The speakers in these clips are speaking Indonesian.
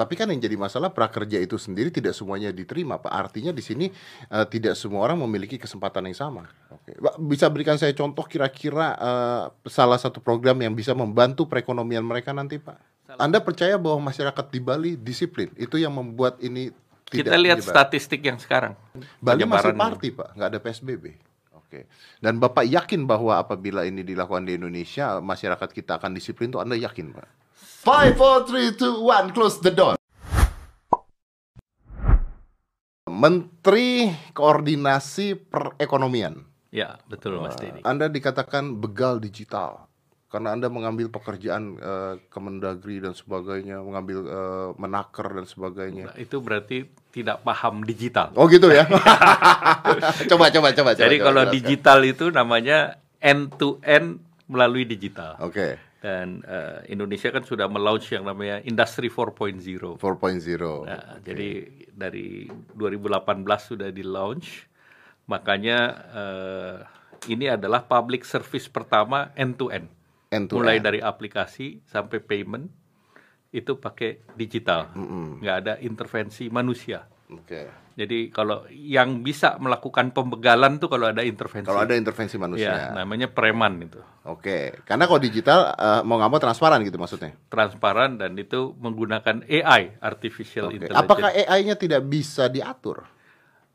Tapi kan yang jadi masalah prakerja itu sendiri tidak semuanya diterima, Pak. Artinya di sini uh, tidak semua orang memiliki kesempatan yang sama. Oke, Pak, bisa berikan saya contoh kira-kira uh, salah satu program yang bisa membantu perekonomian mereka nanti, Pak? Anda percaya bahwa masyarakat di Bali disiplin? Itu yang membuat ini tidak Kita lihat menyebar. statistik yang sekarang. Bali masih party, Pak, nggak ada PSBB. Oke. Dan Bapak yakin bahwa apabila ini dilakukan di Indonesia, masyarakat kita akan disiplin itu Anda yakin, Pak? Five, four, three, two, one, close the door. Menteri Koordinasi Perekonomian. Ya, betul Mas Dedi. Anda dikatakan begal digital karena Anda mengambil pekerjaan uh, Kemendagri dan sebagainya, mengambil uh, menaker dan sebagainya. Nah, itu berarti tidak paham digital. Oh gitu ya. coba coba coba. Jadi coba, kalau coba, digital itu namanya end to end melalui digital. Oke. Okay dan uh, Indonesia kan sudah melaunch yang namanya Industri 4.0. 4.0. Nah, okay. Jadi dari 2018 sudah di launch, makanya uh, ini adalah public service pertama end to end. end, -to Mulai dari aplikasi sampai payment itu pakai digital, mm -hmm. nggak ada intervensi manusia. Oke. Okay. Jadi kalau yang bisa melakukan pembegalan tuh kalau ada intervensi. Kalau ada intervensi manusia. Ya, namanya preman itu. Oke. Karena kalau digital uh, mau nggak mau transparan gitu maksudnya. Transparan dan itu menggunakan AI, artificial okay. intelligence. Apakah AI-nya tidak bisa diatur?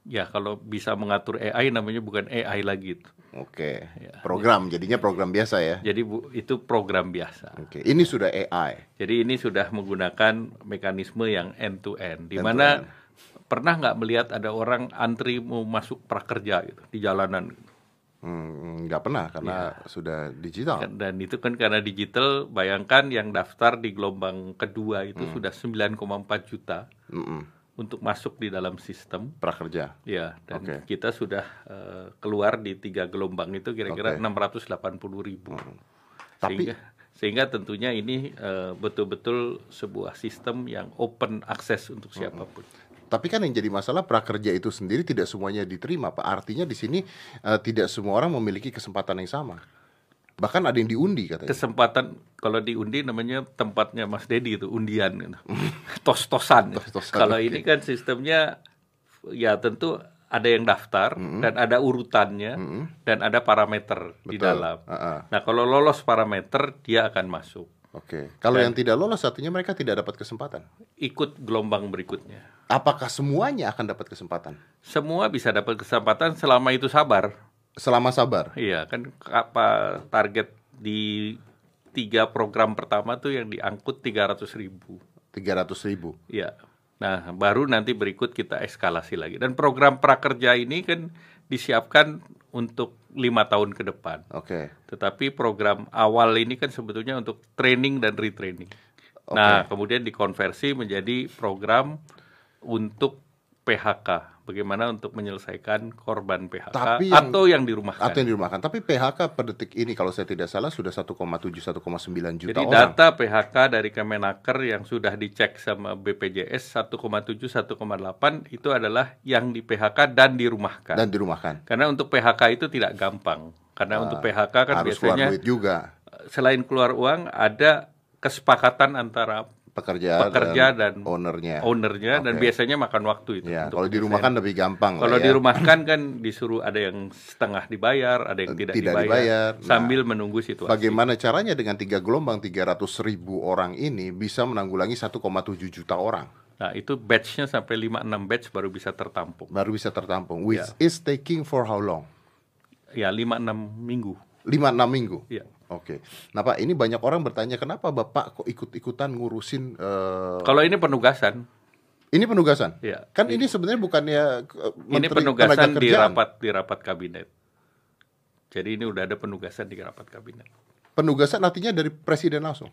Ya, kalau bisa mengatur AI namanya bukan AI lagi itu. Oke. Ya, program ya. jadinya program biasa ya. Jadi bu, itu program biasa. Oke. Ini sudah AI. Jadi ini sudah menggunakan mekanisme yang end to end di mana pernah nggak melihat ada orang antri mau masuk prakerja gitu di jalanan? Hmm, nggak pernah karena ya. sudah digital. Dan itu kan karena digital, bayangkan yang daftar di gelombang kedua itu hmm. sudah 9,4 juta hmm. untuk masuk di dalam sistem prakerja. Ya, dan okay. kita sudah uh, keluar di tiga gelombang itu kira-kira okay. 680 ribu. Hmm. Tapi sehingga, sehingga tentunya ini uh, betul-betul sebuah sistem yang open akses untuk siapa pun. Hmm. Tapi kan yang jadi masalah prakerja itu sendiri tidak semuanya diterima, Pak. Artinya di sini uh, tidak semua orang memiliki kesempatan yang sama. Bahkan ada yang diundi katanya. Kesempatan kalau diundi namanya tempatnya Mas Dedi itu undian gitu. Tos-tosan. Tos kalau okay. ini kan sistemnya ya tentu ada yang daftar mm -hmm. dan ada urutannya mm -hmm. dan ada parameter Betul. di dalam. Uh -uh. Nah, kalau lolos parameter dia akan masuk. Oke. Okay. Kalau yang tidak lolos artinya mereka tidak dapat kesempatan. Ikut gelombang berikutnya. Apakah semuanya akan dapat kesempatan? Semua bisa dapat kesempatan selama itu sabar. Selama sabar. Iya, kan apa target di tiga program pertama tuh yang diangkut tiga ratus ribu. Tiga ratus ribu. Iya. Nah, baru nanti berikut kita eskalasi lagi. Dan program prakerja ini kan disiapkan untuk lima tahun ke depan. Oke. Okay. Tetapi program awal ini kan sebetulnya untuk training dan retraining. Okay. Nah, kemudian dikonversi menjadi program untuk PHK. Bagaimana untuk menyelesaikan korban PHK Tapi yang, atau yang dirumahkan. Atau yang dirumahkan. Tapi PHK per detik ini kalau saya tidak salah sudah 1,7 1,9 juta Jadi orang. data PHK dari Kemenaker yang sudah dicek sama BPJS 1,7 1,8 itu adalah yang di PHK dan dirumahkan. Dan dirumahkan. Karena untuk PHK itu tidak gampang. Karena ah, untuk PHK kan harus biasanya keluar duit juga. Selain keluar uang ada kesepakatan antara pekerja, pekerja dan, dan ownernya, ownernya okay. dan biasanya makan waktu itu. Ya, kalau di rumah kan lebih gampang. Kalau ya. di rumah kan kan disuruh ada yang setengah dibayar, ada yang tidak, tidak dibayar, dibayar. Nah, sambil menunggu situasi. Bagaimana caranya dengan tiga gelombang 300 ribu orang ini bisa menanggulangi 1,7 juta orang? Nah itu batchnya sampai 5-6 batch baru bisa tertampung. Baru bisa tertampung. Which yeah. is taking for how long? Ya 5-6 minggu. 5-6 minggu? Iya. Oke. Nah Pak, ini banyak orang bertanya kenapa Bapak kok ikut-ikutan ngurusin uh... Kalau ini penugasan. Ini penugasan? Iya. Kan ini, ini sebenarnya bukannya uh, Ini penugasan di rapat di rapat kabinet. Jadi ini udah ada penugasan di rapat kabinet. Penugasan artinya dari presiden langsung?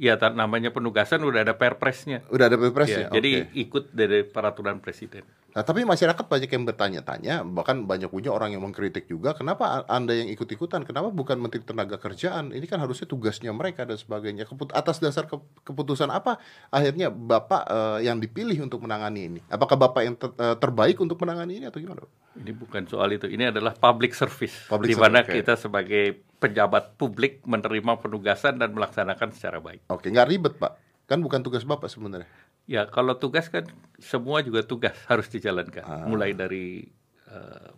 Iya, namanya penugasan udah ada perpresnya. Udah ada perpresnya. Ya, jadi ikut dari peraturan presiden. Nah, tapi masyarakat banyak yang bertanya-tanya, bahkan banyak punya orang yang mengkritik juga, kenapa Anda yang ikut-ikutan? Kenapa bukan Menteri Tenaga Kerjaan? Ini kan harusnya tugasnya mereka dan sebagainya. Keput atas dasar ke keputusan apa akhirnya Bapak uh, yang dipilih untuk menangani ini? Apakah Bapak yang ter uh, terbaik untuk menangani ini atau gimana? Ini bukan soal itu. Ini adalah public service. Public di mana okay. kita sebagai pejabat publik menerima penugasan dan melaksanakan secara baik. Oke, nggak ribet, Pak. Kan bukan tugas Bapak sebenarnya. Ya, kalau tugas kan semua juga tugas harus dijalankan, ah. mulai dari uh,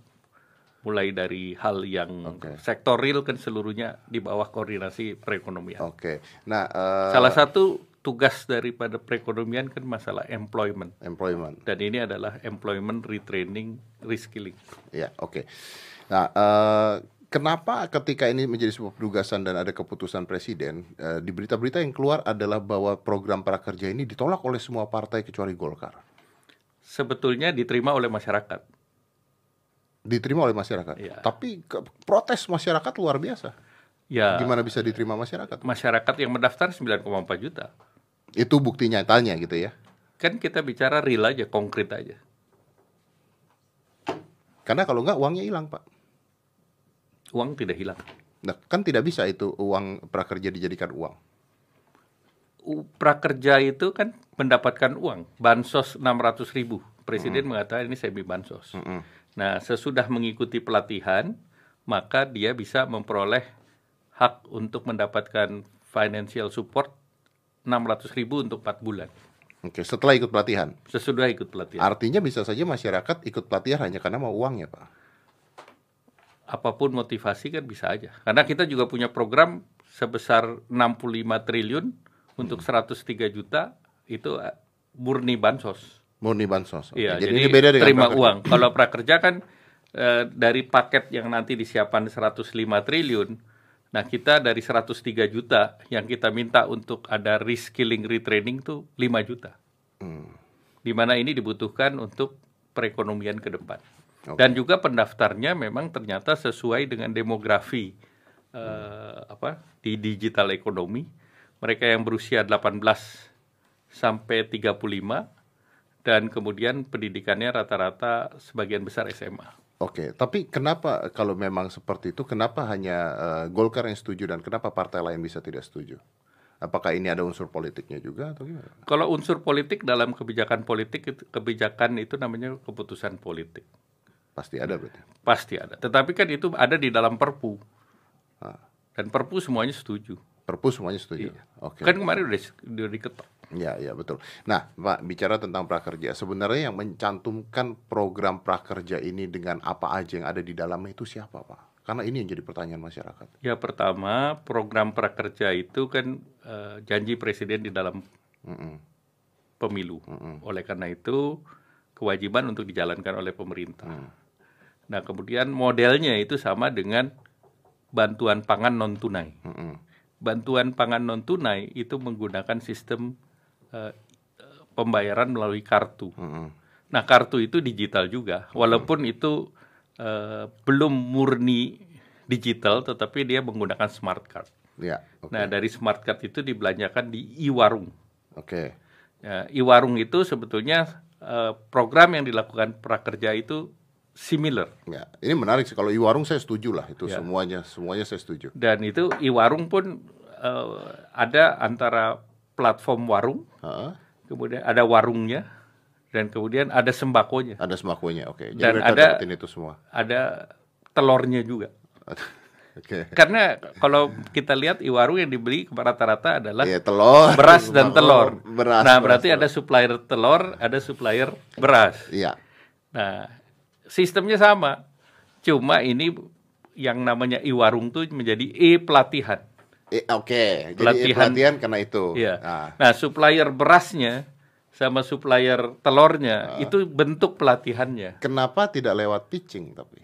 mulai dari hal yang okay. sektor real kan seluruhnya di bawah koordinasi perekonomian. Oke. Okay. Nah, uh, salah satu tugas daripada perekonomian kan masalah employment. Employment. Dan ini adalah employment retraining, reskilling. Ya, oke. Okay. Nah, uh, kenapa ketika ini menjadi sebuah penugasan dan ada keputusan presiden, uh, di berita-berita yang keluar adalah bahwa program prakerja ini ditolak oleh semua partai kecuali Golkar? Sebetulnya diterima oleh masyarakat diterima oleh masyarakat. Ya. Tapi ke, protes masyarakat luar biasa. Ya. Gimana bisa diterima masyarakat? Masyarakat yang mendaftar 9,4 juta. Itu bukti nyatanya gitu ya. Kan kita bicara real aja, konkret aja. Karena kalau enggak uangnya hilang, Pak. Uang tidak hilang. Nah, kan tidak bisa itu uang prakerja dijadikan uang. Prakerja itu kan mendapatkan uang, bansos 600 ribu. Presiden mm -hmm. mengatakan ini semi bansos. Mm -hmm Nah, sesudah mengikuti pelatihan, maka dia bisa memperoleh hak untuk mendapatkan financial support 600 ribu untuk 4 bulan. Oke, setelah ikut pelatihan? Sesudah ikut pelatihan. Artinya bisa saja masyarakat ikut pelatihan hanya karena mau uangnya, Pak? Apa pun motivasi kan bisa aja. Karena kita juga punya program sebesar 65 triliun untuk hmm. 103 juta, itu eh, murni bansos murni bansos. Iya, jadi, jadi ini beda dengan terima prakerja. uang. Kalau prakerja kan e, dari paket yang nanti disiapkan 105 triliun, nah kita dari 103 juta yang kita minta untuk ada reskilling retraining tuh 5 juta. Hmm. Di mana ini dibutuhkan untuk perekonomian ke depan. Okay. Dan juga pendaftarnya memang ternyata sesuai dengan demografi e, apa di digital ekonomi. Mereka yang berusia 18 sampai 35 dan kemudian pendidikannya rata-rata sebagian besar SMA. Oke, tapi kenapa kalau memang seperti itu, kenapa hanya uh, Golkar yang setuju dan kenapa partai lain bisa tidak setuju? Apakah ini ada unsur politiknya juga atau gimana? Kalau unsur politik dalam kebijakan politik, kebijakan itu namanya keputusan politik. Pasti ada berarti? Pasti ada. Tetapi kan itu ada di dalam Perpu. Ah. Dan Perpu semuanya setuju. Perpu semuanya setuju. Iya. Oke. Kan kemarin udah, udah diketok. Ya, ya betul. Nah, Pak bicara tentang prakerja, sebenarnya yang mencantumkan program prakerja ini dengan apa aja yang ada di dalamnya itu siapa, Pak? Karena ini yang jadi pertanyaan masyarakat. Ya, pertama program prakerja itu kan uh, janji presiden di dalam mm -mm. pemilu. Mm -mm. Oleh karena itu kewajiban untuk dijalankan oleh pemerintah. Mm. Nah, kemudian modelnya itu sama dengan bantuan pangan non tunai. Mm -mm. Bantuan pangan non tunai itu menggunakan sistem uh, pembayaran melalui kartu. Mm-hmm. Nah, kartu itu digital juga, walaupun mm-hmm. itu uh, belum murni digital, tetapi dia menggunakan smart card. Yeah, okay. Nah, dari smart card itu dibelanjakan di e-warung. Oke. Okay. Ya, e-warung itu sebetulnya uh, program yang dilakukan prakerja itu similar. Ya, ini menarik sih. Kalau e-warung saya setuju lah itu ya. semuanya, semuanya saya setuju. Dan itu e-warung pun uh, ada antara platform warung, uh kemudian ada warungnya, dan kemudian ada sembakonya. Ada sembakonya, oke. Okay. dan ada itu semua. Ada telurnya juga. Oke. Okay. Karena kalau kita lihat iwarung yang dibeli rata-rata adalah yeah, telur, beras dan telur. Beras, nah, beras, berarti beras. ada supplier telur, ada supplier beras. Iya. Nah, sistemnya sama. Cuma ini yang namanya iwarung tuh menjadi e pelatihan. Eh, Oke, okay. jadi pelatihan, pelatihan karena itu. Iya. Nah. nah, supplier berasnya sama supplier telurnya uh, itu bentuk pelatihannya. Kenapa tidak lewat pitching tapi?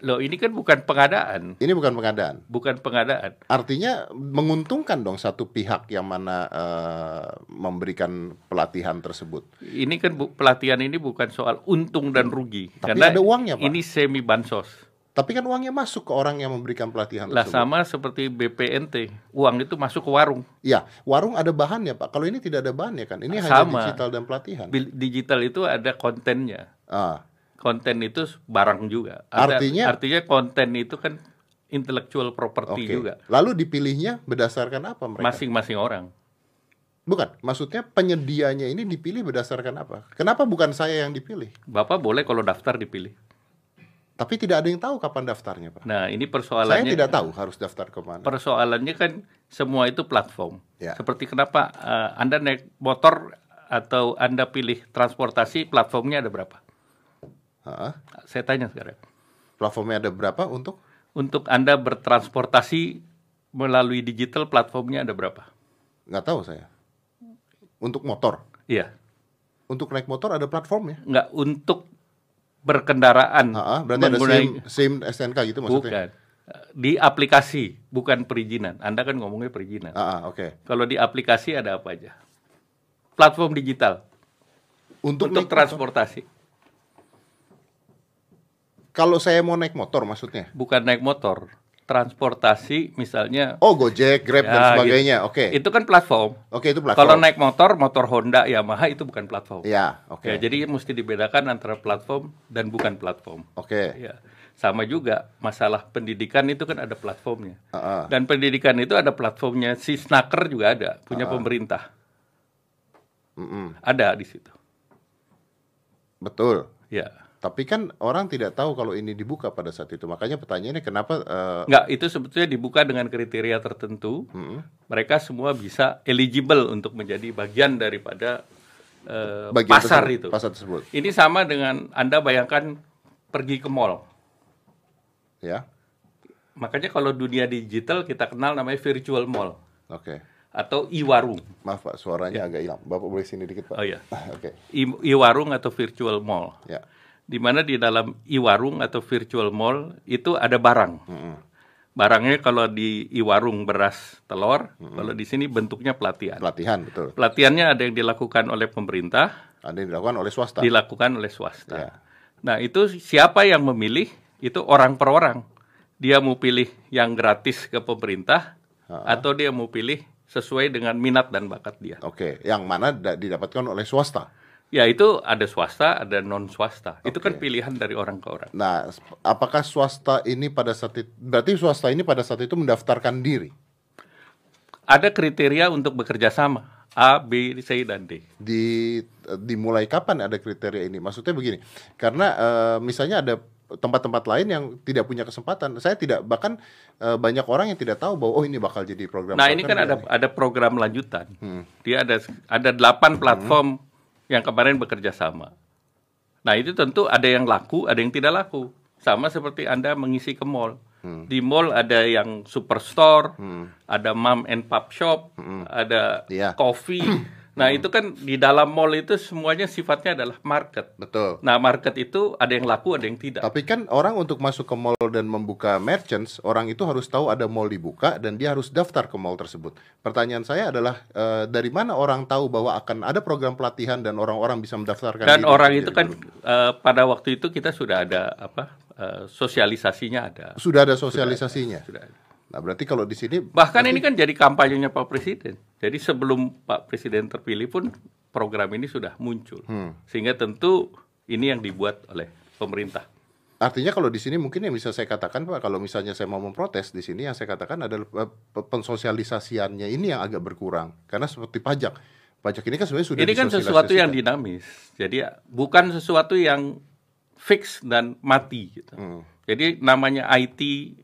Loh, ini kan bukan pengadaan. Ini bukan pengadaan. Bukan pengadaan. Artinya menguntungkan dong satu pihak yang mana uh, memberikan pelatihan tersebut. Ini kan bu, pelatihan ini bukan soal untung dan rugi. Tapi karena ada uangnya, Pak. Ini semi bansos. Tapi kan uangnya masuk ke orang yang memberikan pelatihan Lah tersebut. sama seperti BPNT, uang itu masuk ke warung. Ya, warung ada bahannya Pak. Kalau ini tidak ada bahannya kan, ini sama. hanya digital dan pelatihan. Digital itu ada kontennya. Ah. Konten itu barang juga. Ada, artinya, artinya konten itu kan intellectual property okay. juga. Lalu dipilihnya berdasarkan apa mereka? Masing-masing orang. Bukan, maksudnya penyedianya ini dipilih berdasarkan apa? Kenapa bukan saya yang dipilih? Bapak boleh kalau daftar dipilih. Tapi tidak ada yang tahu kapan daftarnya, Pak. Nah, ini persoalannya. Saya tidak tahu harus daftar ke mana. Persoalannya kan semua itu platform. Ya. Seperti kenapa uh, Anda naik motor atau Anda pilih transportasi, platformnya ada berapa? Ha? Saya tanya sekarang. Platformnya ada berapa untuk? Untuk Anda bertransportasi melalui digital, platformnya ada berapa? Nggak tahu saya. Untuk motor? Iya. Untuk naik motor ada platformnya? Nggak, untuk berkendaraan. Ha, berarti ada SIM, SIM STNK gitu maksudnya? Bukan. Di aplikasi, bukan perizinan. Anda kan ngomongnya perizinan. Ah, oke. Okay. Kalau di aplikasi ada apa aja? Platform digital. Untuk, untuk transportasi. Motor. Kalau saya mau naik motor maksudnya? Bukan naik motor, transportasi misalnya. Oh Gojek, Grab ya, dan sebagainya. Gitu. Oke. Okay. Itu kan platform. Oke okay, itu platform. Kalau naik motor, motor Honda, Yamaha itu bukan platform. Ya, oke. Okay. Ya, jadi mesti dibedakan antara platform dan bukan platform. Oke. Okay. Ya. Sama juga masalah pendidikan itu kan ada platformnya. Uh -uh. Dan pendidikan itu ada platformnya si Snacker juga ada, punya uh -uh. pemerintah. Mm -mm. Ada di situ. Betul. Ya. Tapi kan orang tidak tahu kalau ini dibuka pada saat itu. Makanya pertanyaannya kenapa? Uh... Nggak, itu sebetulnya dibuka dengan kriteria tertentu. Hmm. Mereka semua bisa eligible untuk menjadi bagian daripada uh, bagian pasar tersebut, itu. Pasar tersebut. Ini sama dengan Anda bayangkan pergi ke mall. Ya. Makanya kalau dunia digital kita kenal namanya virtual mall. Oke. Okay atau e-warung. Maaf Pak, suaranya ya. agak hilang. Bapak boleh sini dikit Pak. Oh iya. Oke. Okay. E-warung atau virtual mall. Ya di mana di dalam e-warung atau virtual mall itu ada barang. Mm-hmm. Barangnya kalau di e-warung beras telur, mm-hmm. kalau di sini bentuknya pelatihan. Pelatihan, betul. Pelatihannya ada yang dilakukan oleh pemerintah, ada yang dilakukan oleh swasta. Dilakukan oleh swasta. Yeah. Nah, itu siapa yang memilih? Itu orang per orang. Dia mau pilih yang gratis ke pemerintah uh-huh. atau dia mau pilih sesuai dengan minat dan bakat dia. Oke, yang mana didapatkan oleh swasta? Ya itu ada swasta, ada non swasta. Okay. Itu kan pilihan dari orang ke orang. Nah, apakah swasta ini pada saat itu berarti swasta ini pada saat itu mendaftarkan diri? Ada kriteria untuk bekerja sama. A, B, C dan D. Di dimulai kapan ada kriteria ini? Maksudnya begini, karena uh, misalnya ada tempat-tempat lain yang tidak punya kesempatan. Saya tidak bahkan uh, banyak orang yang tidak tahu bahwa oh ini bakal jadi program. Nah ini kan ada ada program lanjutan. Hmm. Dia ada ada delapan platform hmm yang kemarin bekerja sama. Nah itu tentu ada yang laku, ada yang tidak laku. Sama seperti Anda mengisi ke mall. Hmm. Di mall ada yang superstore, hmm. ada mom and pop shop, hmm. ada yeah. coffee. Nah, hmm. itu kan di dalam mall itu semuanya sifatnya adalah market. Betul. Nah, market itu ada yang laku, ada yang tidak. Tapi kan orang untuk masuk ke mall dan membuka merchants, orang itu harus tahu ada mall dibuka dan dia harus daftar ke mall tersebut. Pertanyaan saya adalah e, dari mana orang tahu bahwa akan ada program pelatihan dan orang-orang bisa mendaftarkan Dan orang itu kan e, pada waktu itu kita sudah ada apa? E, sosialisasinya ada. Sudah ada sosialisasinya. Sudah ada. Sudah ada. Nah, berarti kalau di sini bahkan berarti... ini kan jadi kampanyenya Pak Presiden. Jadi sebelum Pak Presiden terpilih pun program ini sudah muncul. Hmm. Sehingga tentu ini yang dibuat oleh pemerintah. Artinya kalau di sini mungkin yang bisa saya katakan Pak, kalau misalnya saya mau memprotes di sini yang saya katakan adalah eh, pensosialisasiannya ini yang agak berkurang. Karena seperti pajak. Pajak ini kan sebenarnya sudah Ini kan sesuatu yang dinamis. Jadi bukan sesuatu yang fix dan mati gitu. Hmm. Jadi namanya IT,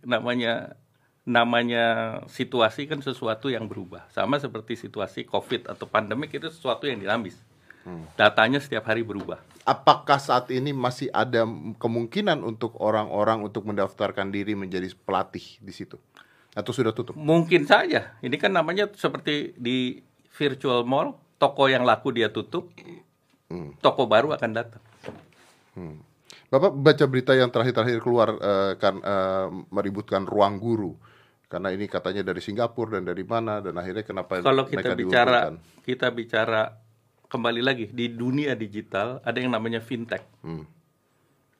namanya namanya situasi kan sesuatu yang berubah. Sama seperti situasi COVID atau pandemik itu sesuatu yang dinamis. Hmm. Datanya setiap hari berubah. Apakah saat ini masih ada kemungkinan untuk orang-orang untuk mendaftarkan diri menjadi pelatih di situ? Atau sudah tutup? Mungkin saja. Ini kan namanya seperti di virtual mall, toko yang laku dia tutup, hmm. toko baru akan datang. Hmm. Bapak baca berita yang terakhir-terakhir keluar uh, kan uh, meributkan ruang guru karena ini katanya dari Singapura dan dari mana dan akhirnya kenapa kalau kita bicara kita bicara kembali lagi di dunia digital ada yang namanya fintech hmm.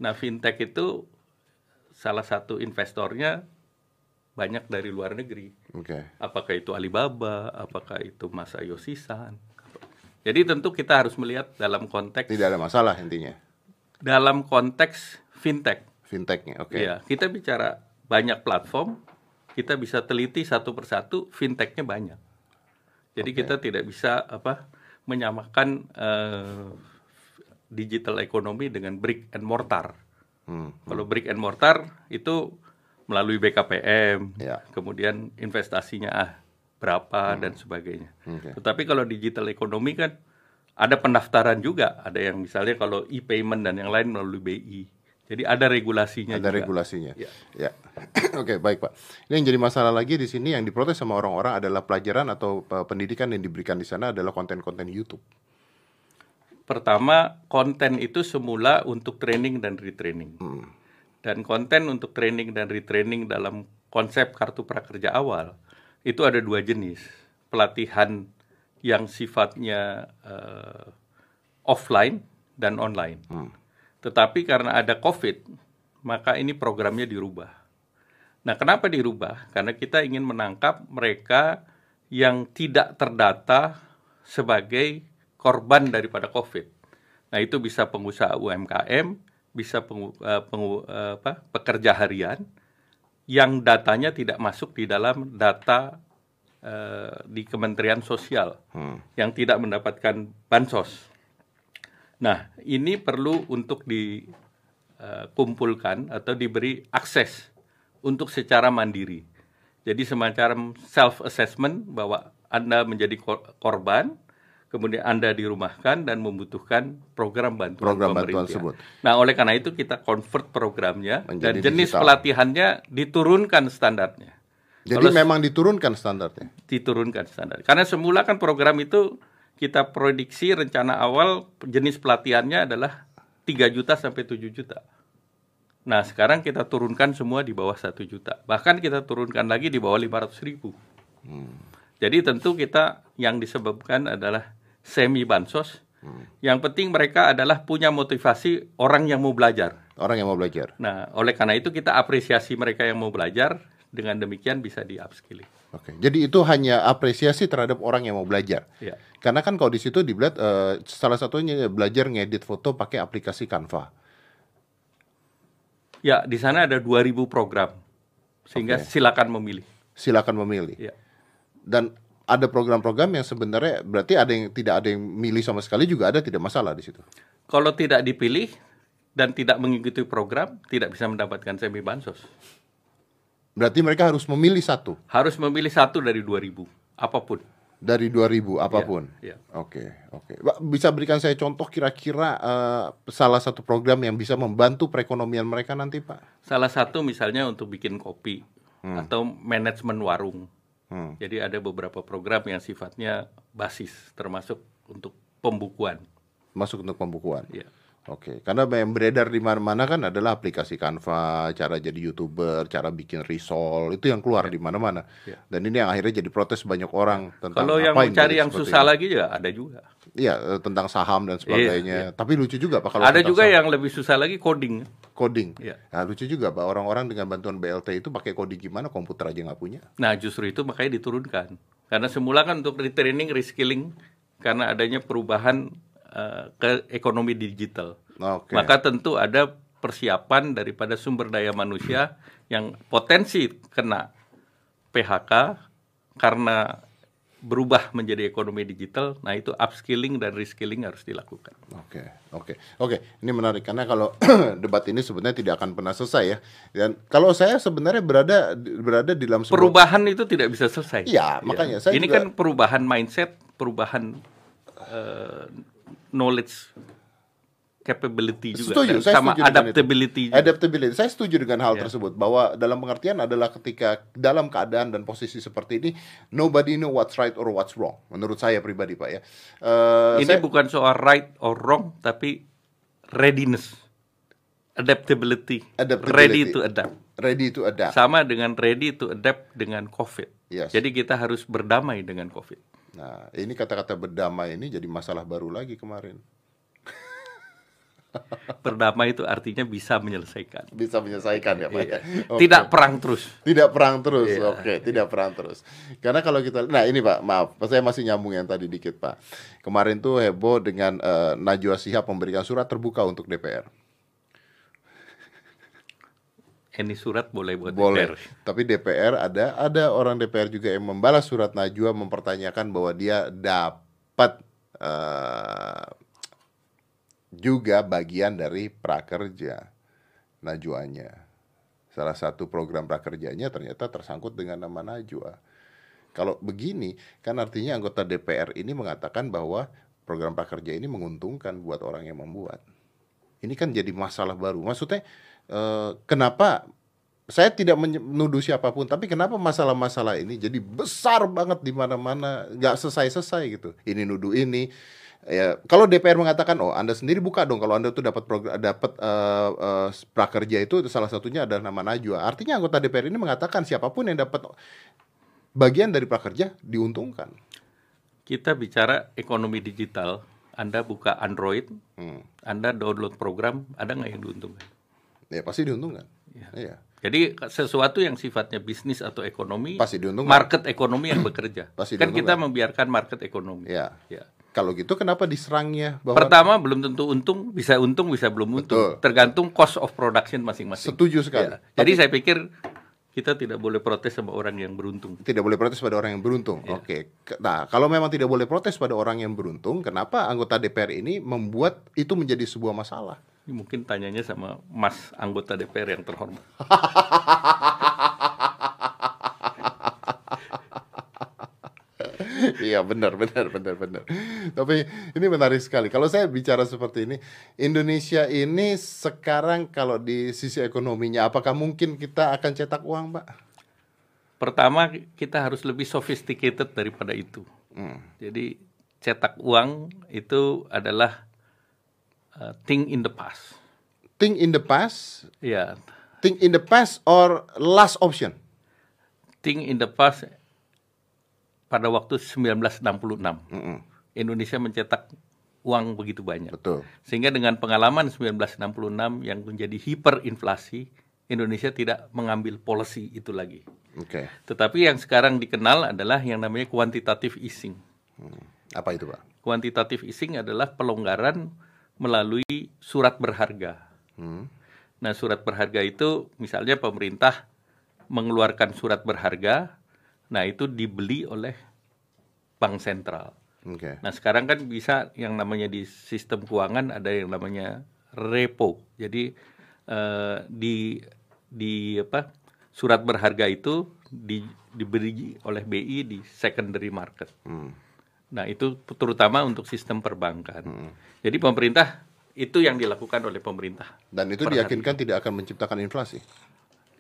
nah fintech itu salah satu investornya banyak dari luar negeri okay. apakah itu Alibaba apakah itu Masayoshi Son jadi tentu kita harus melihat dalam konteks tidak ada masalah intinya dalam konteks fintech fintechnya oke okay. ya kita bicara banyak platform kita bisa teliti satu persatu fintechnya banyak. Jadi okay. kita tidak bisa apa menyamakan uh, digital ekonomi dengan brick and mortar. Hmm. Kalau brick and mortar itu melalui BKPM, yeah. kemudian investasinya ah berapa hmm. dan sebagainya. Okay. Tetapi kalau digital ekonomi kan ada pendaftaran juga. Ada yang misalnya kalau e-payment dan yang lain melalui BI. Jadi ada regulasinya. Ada juga. regulasinya. Ya. ya. Oke, okay, baik Pak. Ini yang jadi masalah lagi di sini yang diprotes sama orang-orang adalah pelajaran atau pendidikan yang diberikan di sana adalah konten-konten YouTube. Pertama, konten itu semula untuk training dan retraining. Hmm. Dan konten untuk training dan retraining dalam konsep kartu prakerja awal itu ada dua jenis. Pelatihan yang sifatnya uh, offline dan online. Hmm tetapi karena ada COVID, maka ini programnya dirubah. Nah, kenapa dirubah? Karena kita ingin menangkap mereka yang tidak terdata sebagai korban daripada COVID. Nah, itu bisa pengusaha UMKM, bisa pengu, uh, pengu, uh, apa, pekerja harian yang datanya tidak masuk di dalam data uh, di Kementerian Sosial hmm. yang tidak mendapatkan bansos. Nah, ini perlu untuk dikumpulkan atau diberi akses untuk secara mandiri. Jadi semacam self assessment bahwa Anda menjadi korban, kemudian Anda dirumahkan dan membutuhkan program bantuan program bantuan tersebut. Nah, oleh karena itu kita convert programnya Menjadi dan jenis digital. pelatihannya diturunkan standarnya. Jadi Kalau memang diturunkan standarnya. Diturunkan standar. Karena semula kan program itu kita prediksi rencana awal jenis pelatihannya adalah 3 juta sampai 7 juta. Nah, sekarang kita turunkan semua di bawah 1 juta. Bahkan kita turunkan lagi di bawah 500 ribu. Hmm. Jadi tentu kita yang disebabkan adalah semi bansos. Hmm. Yang penting mereka adalah punya motivasi orang yang mau belajar. Orang yang mau belajar. Nah, oleh karena itu kita apresiasi mereka yang mau belajar. Dengan demikian bisa di upskilling. Oke, jadi itu hanya apresiasi terhadap orang yang mau belajar. Ya. Karena kan kalau di situ dilihat uh, salah satunya belajar ngedit foto pakai aplikasi Canva. Ya, di sana ada 2000 program. Sehingga okay. silakan memilih. Silakan memilih. Ya. Dan ada program-program yang sebenarnya berarti ada yang tidak ada yang milih sama sekali juga ada tidak masalah di situ. Kalau tidak dipilih dan tidak mengikuti program tidak bisa mendapatkan semi bansos. Berarti mereka harus memilih satu. Harus memilih satu dari 2000, apa pun. Dari 2000 apa pun. Ya, ya. Oke, oke. Bisa berikan saya contoh kira-kira uh, salah satu program yang bisa membantu perekonomian mereka nanti, Pak? Salah satu misalnya untuk bikin kopi hmm. atau manajemen warung. Hmm. Jadi ada beberapa program yang sifatnya basis termasuk untuk pembukuan. Masuk untuk pembukuan. Ya. Oke, karena yang beredar di mana-mana kan adalah aplikasi Canva, cara jadi youtuber, cara bikin risol, itu yang keluar ya. di mana-mana. Ya. Dan ini yang akhirnya jadi protes banyak orang tentang Kalau yang mencari yang susah ini. lagi juga ada juga. Iya, eh, tentang saham dan sebagainya. Ya, ya. Tapi lucu juga pak kalau ada juga saham. yang lebih susah lagi coding. Coding. Ya. Nah, lucu juga pak orang-orang dengan bantuan BLT itu pakai coding gimana? Komputer aja nggak punya. Nah, justru itu makanya diturunkan. Karena semula kan untuk retraining, reskilling, karena adanya perubahan Eh, ke ekonomi digital. Okay. Maka tentu ada persiapan daripada sumber daya manusia yang potensi kena PHK karena berubah menjadi ekonomi digital, nah itu upskilling dan reskilling harus dilakukan. Oke, okay, oke, okay, oke. Okay. Ini menarik karena kalau debat ini sebenarnya tidak akan pernah selesai ya. Dan kalau saya sebenarnya berada berada di dalam sebuah... perubahan itu tidak bisa selesai. Iya, makanya ya. saya ini juga... kan perubahan mindset, perubahan uh, knowledge capability juga. setuju, saya sama setuju adaptability juga. adaptability. Saya setuju dengan hal yeah. tersebut bahwa dalam pengertian adalah ketika dalam keadaan dan posisi seperti ini nobody know what's right or what's wrong menurut saya pribadi pak ya. Uh, ini saya, bukan soal right or wrong tapi readiness adaptability, adaptability. ready to adapt. Ready to adapt. Sama dengan ready to adapt dengan covid. Yes. jadi kita harus berdamai dengan covid Nah, ini kata-kata berdamai ini jadi masalah baru lagi kemarin. Berdamai itu artinya bisa menyelesaikan. Bisa menyelesaikan ya, Pak. Iya. Okay. Tidak perang terus. Tidak perang terus. Iya. Oke, okay. tidak perang terus. Karena kalau kita Nah, ini Pak, maaf, saya masih nyambung yang tadi dikit, Pak. Kemarin tuh heboh dengan uh, Najwa Shihab memberikan surat terbuka untuk DPR ini surat boleh buat boleh. DPR. Tapi DPR ada ada orang DPR juga yang membalas surat Najwa mempertanyakan bahwa dia dapat uh, juga bagian dari prakerja Najwanya. Salah satu program prakerjanya ternyata tersangkut dengan nama Najwa. Kalau begini, kan artinya anggota DPR ini mengatakan bahwa program prakerja ini menguntungkan buat orang yang membuat. Ini kan jadi masalah baru. Maksudnya eh, kenapa saya tidak menuduh siapa pun, tapi kenapa masalah-masalah ini jadi besar banget di mana-mana, nggak selesai-selesai gitu. Ini nuduh ini. Ya, kalau DPR mengatakan, oh Anda sendiri buka dong kalau Anda tuh dapat program dapat uh, uh, prakerja itu salah satunya adalah nama Najwa. Artinya anggota DPR ini mengatakan siapa pun yang dapat bagian dari prakerja diuntungkan. Kita bicara ekonomi digital, Anda buka Android, hmm. Anda download program, ada nggak yang diuntungkan? Ya pasti diuntungkan. Ya. ya. Jadi sesuatu yang sifatnya bisnis atau ekonomi, pasti diuntungkan. Market ekonomi yang bekerja. Pasti kan kita membiarkan market ekonomi. Ya. ya. Kalau gitu kenapa diserangnya? Bahwa... Pertama belum tentu untung, bisa untung, bisa belum untung. Betul. Tergantung cost of production masing-masing. Setuju sekali. Ya. Jadi saya pikir kita tidak boleh protes sama orang yang beruntung. Tidak boleh protes pada orang yang beruntung. Ya. Oke. Nah, kalau memang tidak boleh protes pada orang yang beruntung, kenapa anggota DPR ini membuat itu menjadi sebuah masalah? Ini mungkin tanyanya sama Mas anggota DPR yang terhormat. iya benar benar benar benar. Tapi ini menarik sekali. Kalau saya bicara seperti ini, Indonesia ini sekarang kalau di sisi ekonominya, apakah mungkin kita akan cetak uang, Pak? Pertama kita harus lebih sophisticated daripada itu. Hmm. Jadi cetak uang itu adalah uh, think in the past. Think in the past? Ya. Yeah. Think in the past or last option? Think in the past pada waktu 1966. Mm -mm. Indonesia mencetak uang begitu banyak. Betul. Sehingga dengan pengalaman 1966 yang menjadi hiperinflasi, Indonesia tidak mengambil policy itu lagi. Oke. Okay. Tetapi yang sekarang dikenal adalah yang namanya quantitative easing. Hmm. Apa itu, Pak? Quantitative easing adalah pelonggaran melalui surat berharga. Hmm. Nah, surat berharga itu misalnya pemerintah mengeluarkan surat berharga, nah itu dibeli oleh bank sentral. Okay. Nah, sekarang kan bisa yang namanya di sistem keuangan ada yang namanya repo. Jadi eh, di di apa? Surat berharga itu di, diberi oleh BI di secondary market. Hmm. Nah, itu terutama untuk sistem perbankan. Hmm. Jadi pemerintah itu yang dilakukan oleh pemerintah. Dan itu diyakinkan hari. tidak akan menciptakan inflasi.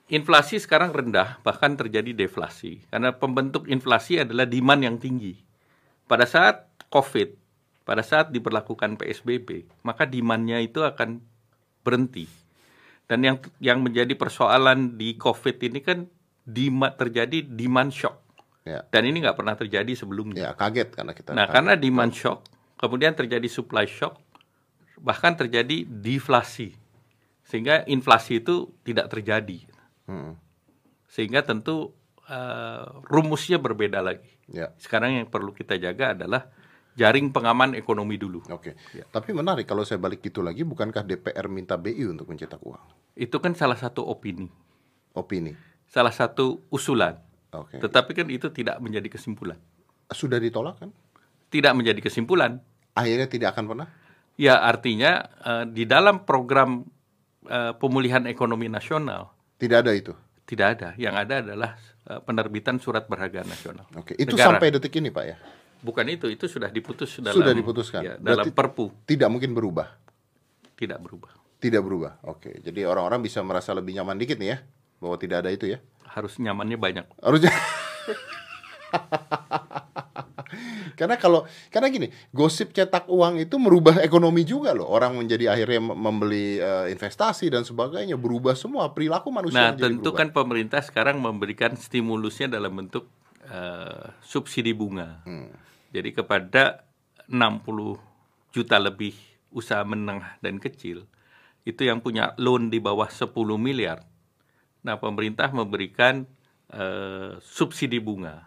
Inflasi sekarang rendah, bahkan terjadi deflasi. Karena pembentuk inflasi adalah demand yang tinggi. Pada saat COVID, pada saat diberlakukan PSBB, maka demandnya itu akan berhenti. Dan yang yang menjadi persoalan di COVID ini kan demand, terjadi demand shock. Ya. Dan ini nggak pernah terjadi sebelumnya. Ya, kaget karena kita. Nah, kaget. karena demand shock, kemudian terjadi supply shock, bahkan terjadi deflasi, sehingga inflasi itu tidak terjadi. Hmm. Sehingga tentu uh, rumusnya berbeda lagi. Ya. Sekarang yang perlu kita jaga adalah jaring pengaman ekonomi dulu. Oke. Ya. Tapi menarik kalau saya balik gitu lagi, bukankah DPR minta BI untuk mencetak uang? Itu kan salah satu opini. Opini. Salah satu usulan. Okay. Tetapi kan itu tidak menjadi kesimpulan. Sudah ditolak kan? Tidak menjadi kesimpulan. Akhirnya tidak akan pernah? Ya artinya uh, di dalam program uh, pemulihan ekonomi nasional tidak ada itu. Tidak ada. Yang ada adalah uh, penerbitan surat berharga nasional. Oke, itu Negara. sampai detik ini pak ya? Bukan itu, itu sudah diputus dalam sudah diputuskan. Ya, dalam Perpu. Tidak mungkin berubah. Tidak berubah. Tidak berubah. Oke, jadi orang-orang bisa merasa lebih nyaman dikit nih ya bahwa tidak ada itu ya? harus nyamannya banyak. Harusnya. karena kalau karena gini, gosip cetak uang itu merubah ekonomi juga loh. Orang menjadi akhirnya membeli uh, investasi dan sebagainya, berubah semua perilaku manusia. Nah, tentu berubah. kan pemerintah sekarang memberikan stimulusnya dalam bentuk uh, subsidi bunga. Hmm. Jadi kepada 60 juta lebih usaha menengah dan kecil itu yang punya loan di bawah 10 miliar Nah, pemerintah memberikan uh, subsidi bunga.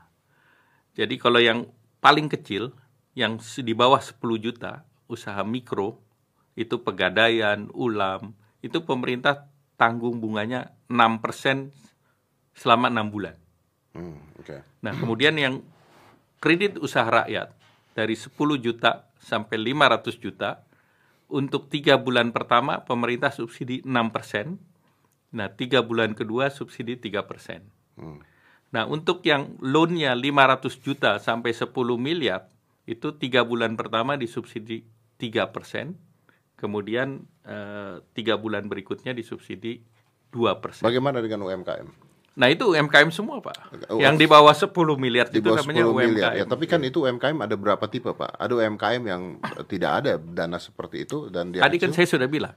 Jadi kalau yang paling kecil yang di bawah 10 juta usaha mikro itu pegadaian, ulam, itu pemerintah tanggung bunganya 6% selama enam bulan. Hmm, okay. Nah, kemudian yang kredit usaha rakyat dari 10 juta sampai 500 juta untuk tiga bulan pertama pemerintah subsidi 6 persen, Nah, tiga bulan kedua subsidi tiga persen. Hmm. Nah, untuk yang loannya 500 juta sampai 10 miliar, itu tiga bulan pertama disubsidi tiga persen, kemudian eh, tiga bulan berikutnya disubsidi dua persen. Bagaimana dengan UMKM? Nah itu UMKM semua Pak. Yang di bawah 10 miliar di itu namanya 10 UMKM. miliar. Ya, tapi kan itu UMKM ada berapa tipe Pak? Ada UMKM yang tidak ada dana seperti itu dan dia Tadi kan saya sudah bilang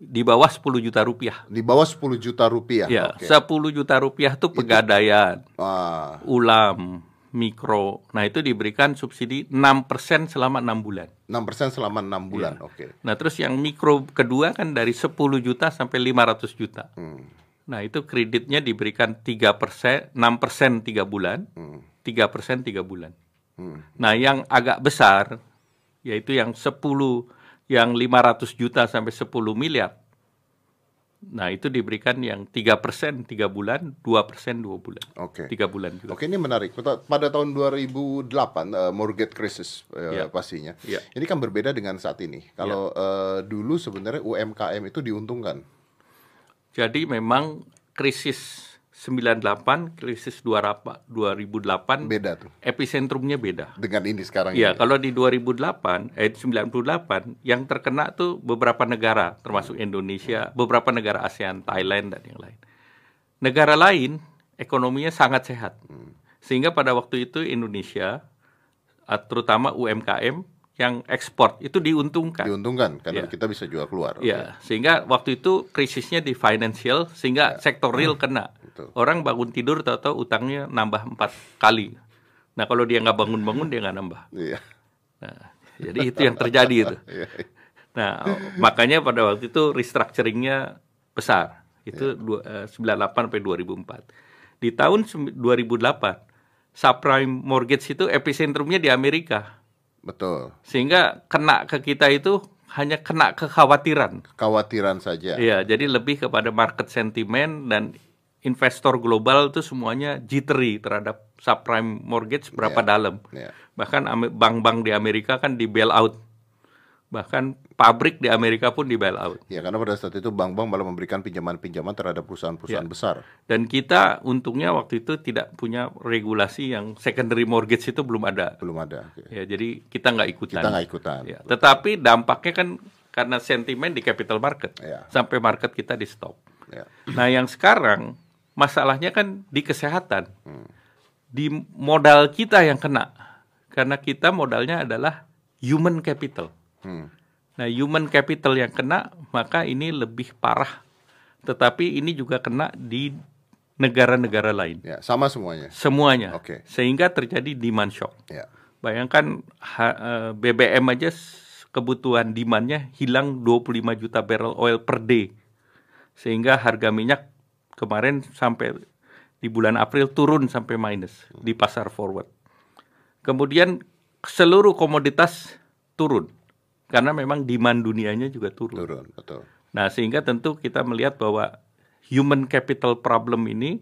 di bawah 10 juta rupiah. Di bawah 10 juta rupiah. Ya, okay. 10 juta rupiah itu pegadaian, itu, ah. ulam, mikro. Nah, itu diberikan subsidi 6% selama 6 bulan. 6% selama 6 bulan, ya. oke. Okay. Nah, terus yang mikro kedua kan dari 10 juta sampai 500 juta. Hmm. Nah, itu kreditnya diberikan 3 persen, 6 persen 3 bulan, hmm. 3 persen 3 bulan. Hmm. Nah, yang agak besar, yaitu yang 10, yang 500 juta sampai 10 miliar. Nah, itu diberikan yang 3 persen 3 bulan, 2 persen 2 bulan. Oke. Okay. 3 bulan juga. Oke, ini menarik. Pada tahun 2008, uh, mortgage crisis uh, yeah. pastinya. Yeah. Ini kan berbeda dengan saat ini. Kalau yeah. uh, dulu sebenarnya UMKM itu diuntungkan jadi memang krisis 98, krisis 2008 beda tuh. Epicentrumnya beda. Dengan ini sekarang Iya, kalau di 2008 eh 98 yang terkena tuh beberapa negara termasuk Indonesia, beberapa negara ASEAN, Thailand dan yang lain. Negara lain ekonominya sangat sehat. Hmm. Sehingga pada waktu itu Indonesia terutama UMKM yang ekspor itu diuntungkan. Diuntungkan karena ya. kita bisa jual keluar. Ya, okay. sehingga waktu itu krisisnya di financial sehingga ya. sektor real hmm. kena. Betul. Orang bangun tidur tahu-tahu utangnya nambah empat kali. Nah kalau dia nggak bangun-bangun dia nggak nambah. Iya. Nah, jadi itu yang terjadi itu. Iya. Nah makanya pada waktu itu restructuringnya besar. Itu ya. 98 eh, sampai 2004. Di tahun 2008 subprime mortgage itu epicentrumnya di Amerika Betul. Sehingga kena ke kita itu hanya kena kekhawatiran. Kekhawatiran saja. Iya, jadi lebih kepada market sentiment dan investor global itu semuanya jittery terhadap subprime mortgage berapa yeah. dalam. Yeah. Bahkan bank-bank di Amerika kan di bail out bahkan pabrik di Amerika pun di bailout. Ya karena pada saat itu bank-bank malah memberikan pinjaman-pinjaman terhadap perusahaan-perusahaan ya. besar. Dan kita untungnya waktu itu tidak punya regulasi yang secondary mortgage itu belum ada. Belum ada. Okay. Ya jadi kita nggak ikutan. Kita nggak ikutan. Ya. Tetapi dampaknya kan karena sentimen di capital market ya. sampai market kita di stop. Ya. Nah yang sekarang masalahnya kan di kesehatan, hmm. di modal kita yang kena karena kita modalnya adalah human capital Hmm. Nah, human capital yang kena, maka ini lebih parah. Tetapi ini juga kena di negara-negara lain. Ya, sama semuanya. Semuanya. Oke. Okay. Sehingga terjadi demand shock. Ya. Bayangkan eh, BBM aja kebutuhan demandnya hilang 25 juta barrel oil per day. Sehingga harga minyak kemarin sampai di bulan April turun sampai minus di pasar forward. Kemudian seluruh komoditas turun karena memang demand dunianya juga turun. Turun, betul. Nah, sehingga tentu kita melihat bahwa human capital problem ini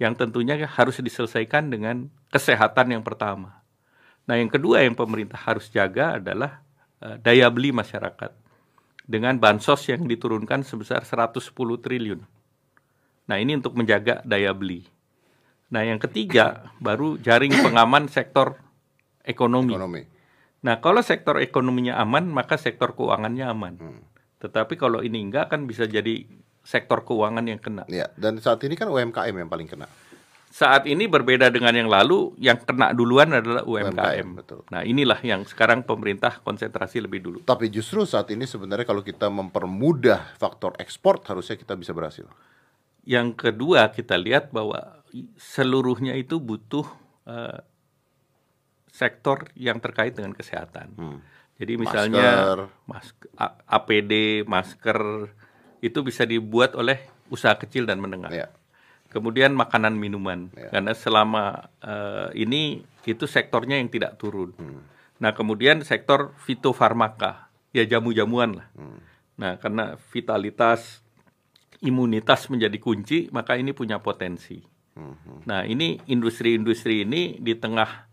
yang tentunya harus diselesaikan dengan kesehatan yang pertama. Nah, yang kedua yang pemerintah harus jaga adalah uh, daya beli masyarakat dengan bansos yang diturunkan sebesar 110 triliun. Nah, ini untuk menjaga daya beli. Nah, yang ketiga baru jaring pengaman sektor ekonomi. ekonomi. Nah, kalau sektor ekonominya aman, maka sektor keuangannya aman. Hmm. Tetapi kalau ini enggak kan bisa jadi sektor keuangan yang kena. Ya, dan saat ini kan UMKM yang paling kena. Saat ini berbeda dengan yang lalu, yang kena duluan adalah UMKM. UMKM betul. Nah, inilah yang sekarang pemerintah konsentrasi lebih dulu. Tapi justru saat ini sebenarnya kalau kita mempermudah faktor ekspor, harusnya kita bisa berhasil. Yang kedua, kita lihat bahwa seluruhnya itu butuh uh, sektor yang terkait dengan kesehatan. Hmm. Jadi misalnya masker. APD, masker itu bisa dibuat oleh usaha kecil dan menengah. Ya. Kemudian makanan minuman ya. karena selama uh, ini itu sektornya yang tidak turun. Hmm. Nah kemudian sektor fitofarmaka ya jamu-jamuan lah. Hmm. Nah karena vitalitas imunitas menjadi kunci maka ini punya potensi. Hmm. Nah ini industri-industri ini di tengah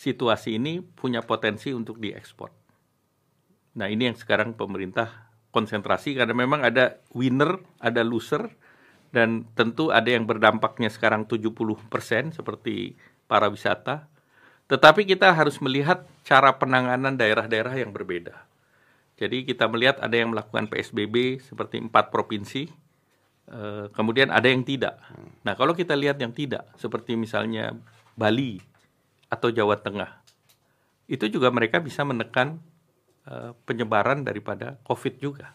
situasi ini punya potensi untuk diekspor. Nah ini yang sekarang pemerintah konsentrasi karena memang ada winner, ada loser, dan tentu ada yang berdampaknya sekarang 70% seperti para wisata, Tetapi kita harus melihat cara penanganan daerah-daerah yang berbeda. Jadi kita melihat ada yang melakukan PSBB seperti empat provinsi, eh, kemudian ada yang tidak. Nah kalau kita lihat yang tidak, seperti misalnya Bali atau Jawa Tengah, itu juga mereka bisa menekan eh, penyebaran daripada COVID juga.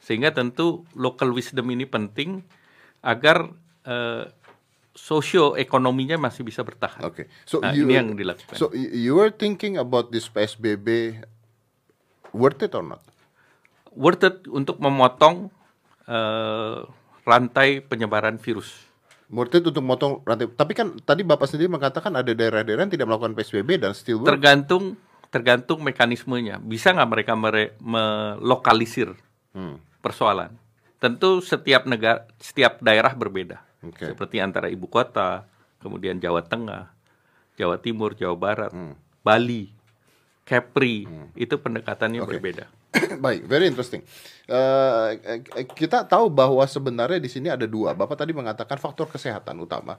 Sehingga tentu local wisdom ini penting agar uh, socio-ekonominya masih bisa bertahan. Oke. Okay. So nah, you, ini yang dilakukan. So you were thinking about this PSBB worth it or not? Worth it untuk memotong uh, rantai penyebaran virus. It untuk memotong rantai. Tapi kan tadi Bapak sendiri mengatakan ada daerah-daerah yang tidak melakukan PSBB dan still work. Tergantung tergantung mekanismenya. Bisa nggak mereka mere, melokalisir hmm. persoalan? Tentu setiap negara, setiap daerah berbeda okay. seperti antara ibu kota, kemudian Jawa Tengah, Jawa Timur, Jawa Barat, hmm. Bali, Kepri, hmm. itu pendekatannya okay. berbeda. Baik, very interesting. Uh, kita tahu bahwa sebenarnya di sini ada dua. Bapak tadi mengatakan faktor kesehatan utama.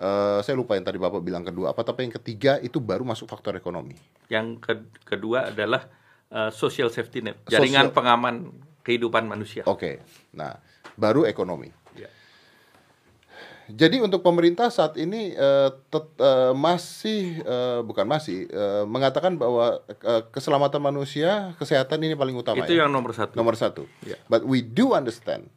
Uh, saya lupa yang tadi Bapak bilang kedua apa, tapi yang ketiga itu baru masuk faktor ekonomi. Yang ke kedua adalah uh, social safety net, jaringan social... pengaman kehidupan manusia. Oke, okay. nah baru ekonomi. Jadi untuk pemerintah saat ini uh, tet, uh, masih uh, bukan masih uh, mengatakan bahwa uh, keselamatan manusia, kesehatan ini paling utama. Itu ya? yang nomor satu. Nomor satu. Yeah. But we do understand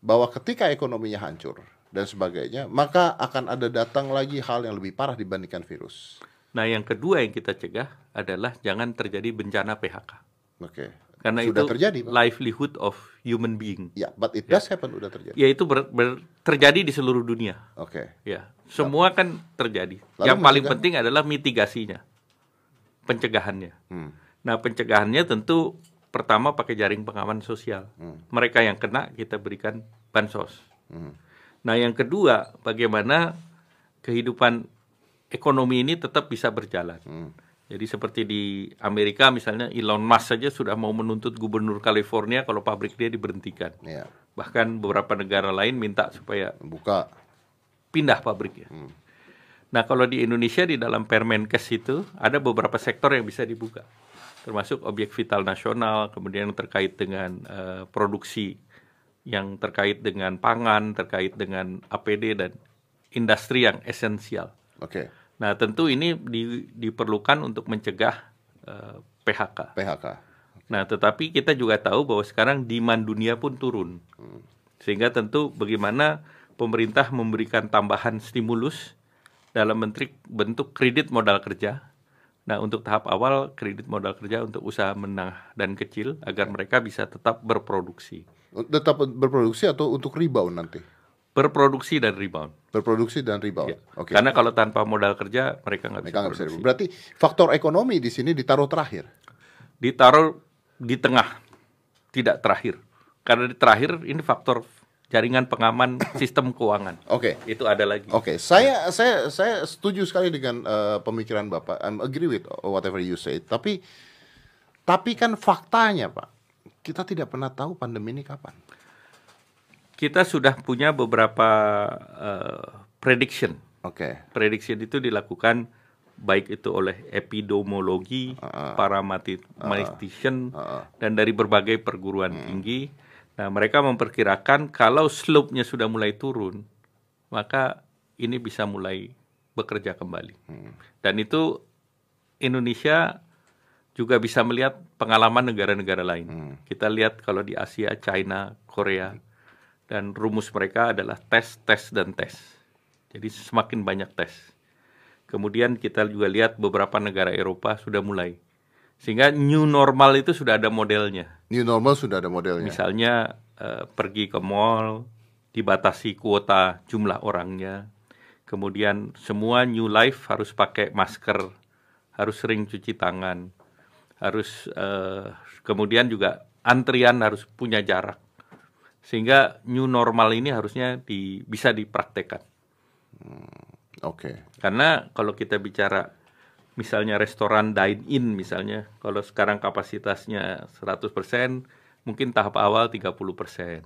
bahwa ketika ekonominya hancur dan sebagainya, maka akan ada datang lagi hal yang lebih parah dibandingkan virus. Nah, yang kedua yang kita cegah adalah jangan terjadi bencana PHK. Oke. Okay. Karena sudah itu terjadi, Pak. livelihood of human being. Ya, but it does ya. happen udah terjadi. Ya itu ber, ber, terjadi di seluruh dunia. Oke. Okay. Ya, semua kan terjadi. Lalu Yang paling penting adalah mitigasinya, pencegahannya. Hmm. Nah, pencegahannya tentu pertama pakai jaring pengaman sosial. Hmm. Mereka yang kena kita berikan bansos. Hmm. Nah, yang kedua, bagaimana kehidupan ekonomi ini tetap bisa berjalan. Hmm jadi seperti di Amerika misalnya Elon Musk saja sudah mau menuntut gubernur California kalau pabrik dia diberhentikan. Ya. Bahkan beberapa negara lain minta supaya buka pindah pabriknya. Hmm. Nah kalau di Indonesia di dalam Permenkes itu ada beberapa sektor yang bisa dibuka, termasuk objek vital nasional, kemudian terkait dengan uh, produksi yang terkait dengan pangan, terkait dengan APD dan industri yang esensial. Oke. Okay. Nah, tentu ini di, diperlukan untuk mencegah uh, eh, PHK. PHK. Nah, tetapi kita juga tahu bahwa sekarang demand dunia pun turun. Hmm. Sehingga tentu bagaimana pemerintah memberikan tambahan stimulus dalam bentuk bentuk kredit modal kerja. Nah, untuk tahap awal kredit modal kerja untuk usaha menengah dan kecil agar mereka bisa tetap berproduksi. Tetap berproduksi atau untuk rebound nanti? Berproduksi dan rebound. Berproduksi dan rebound. Ya. Okay. Karena kalau tanpa modal kerja mereka nggak bisa. Mereka bisa Berarti faktor ekonomi di sini ditaruh terakhir. Ditaruh di tengah, tidak terakhir. Karena di terakhir ini faktor jaringan pengaman sistem keuangan. Oke. Okay. Itu ada lagi. Oke, okay. saya saya saya setuju sekali dengan uh, pemikiran Bapak. I'm agree with whatever you say. Tapi tapi kan faktanya, Pak, kita tidak pernah tahu pandemi ini kapan kita sudah punya beberapa uh, prediction. Oke. Okay. Prediction itu dilakukan baik itu oleh epidemiologi, uh, para mathematician, uh, uh, dan dari berbagai perguruan uh, tinggi. Nah, mereka memperkirakan kalau slope-nya sudah mulai turun, maka ini bisa mulai bekerja kembali. Uh, Dan itu Indonesia juga bisa melihat pengalaman negara-negara lain. Uh, Kita lihat kalau di Asia, China, Korea, dan rumus mereka adalah tes, tes, dan tes. Jadi semakin banyak tes. Kemudian kita juga lihat beberapa negara Eropa sudah mulai. Sehingga new normal itu sudah ada modelnya. New normal sudah ada modelnya. Misalnya uh, pergi ke mall, dibatasi kuota jumlah orangnya. Kemudian semua new life harus pakai masker, harus sering cuci tangan, harus uh, kemudian juga antrian harus punya jarak sehingga new normal ini harusnya di, bisa dipraktekkan. Hmm, Oke. Okay. Karena kalau kita bicara misalnya restoran dine in misalnya, kalau sekarang kapasitasnya 100%, mungkin tahap awal 30%.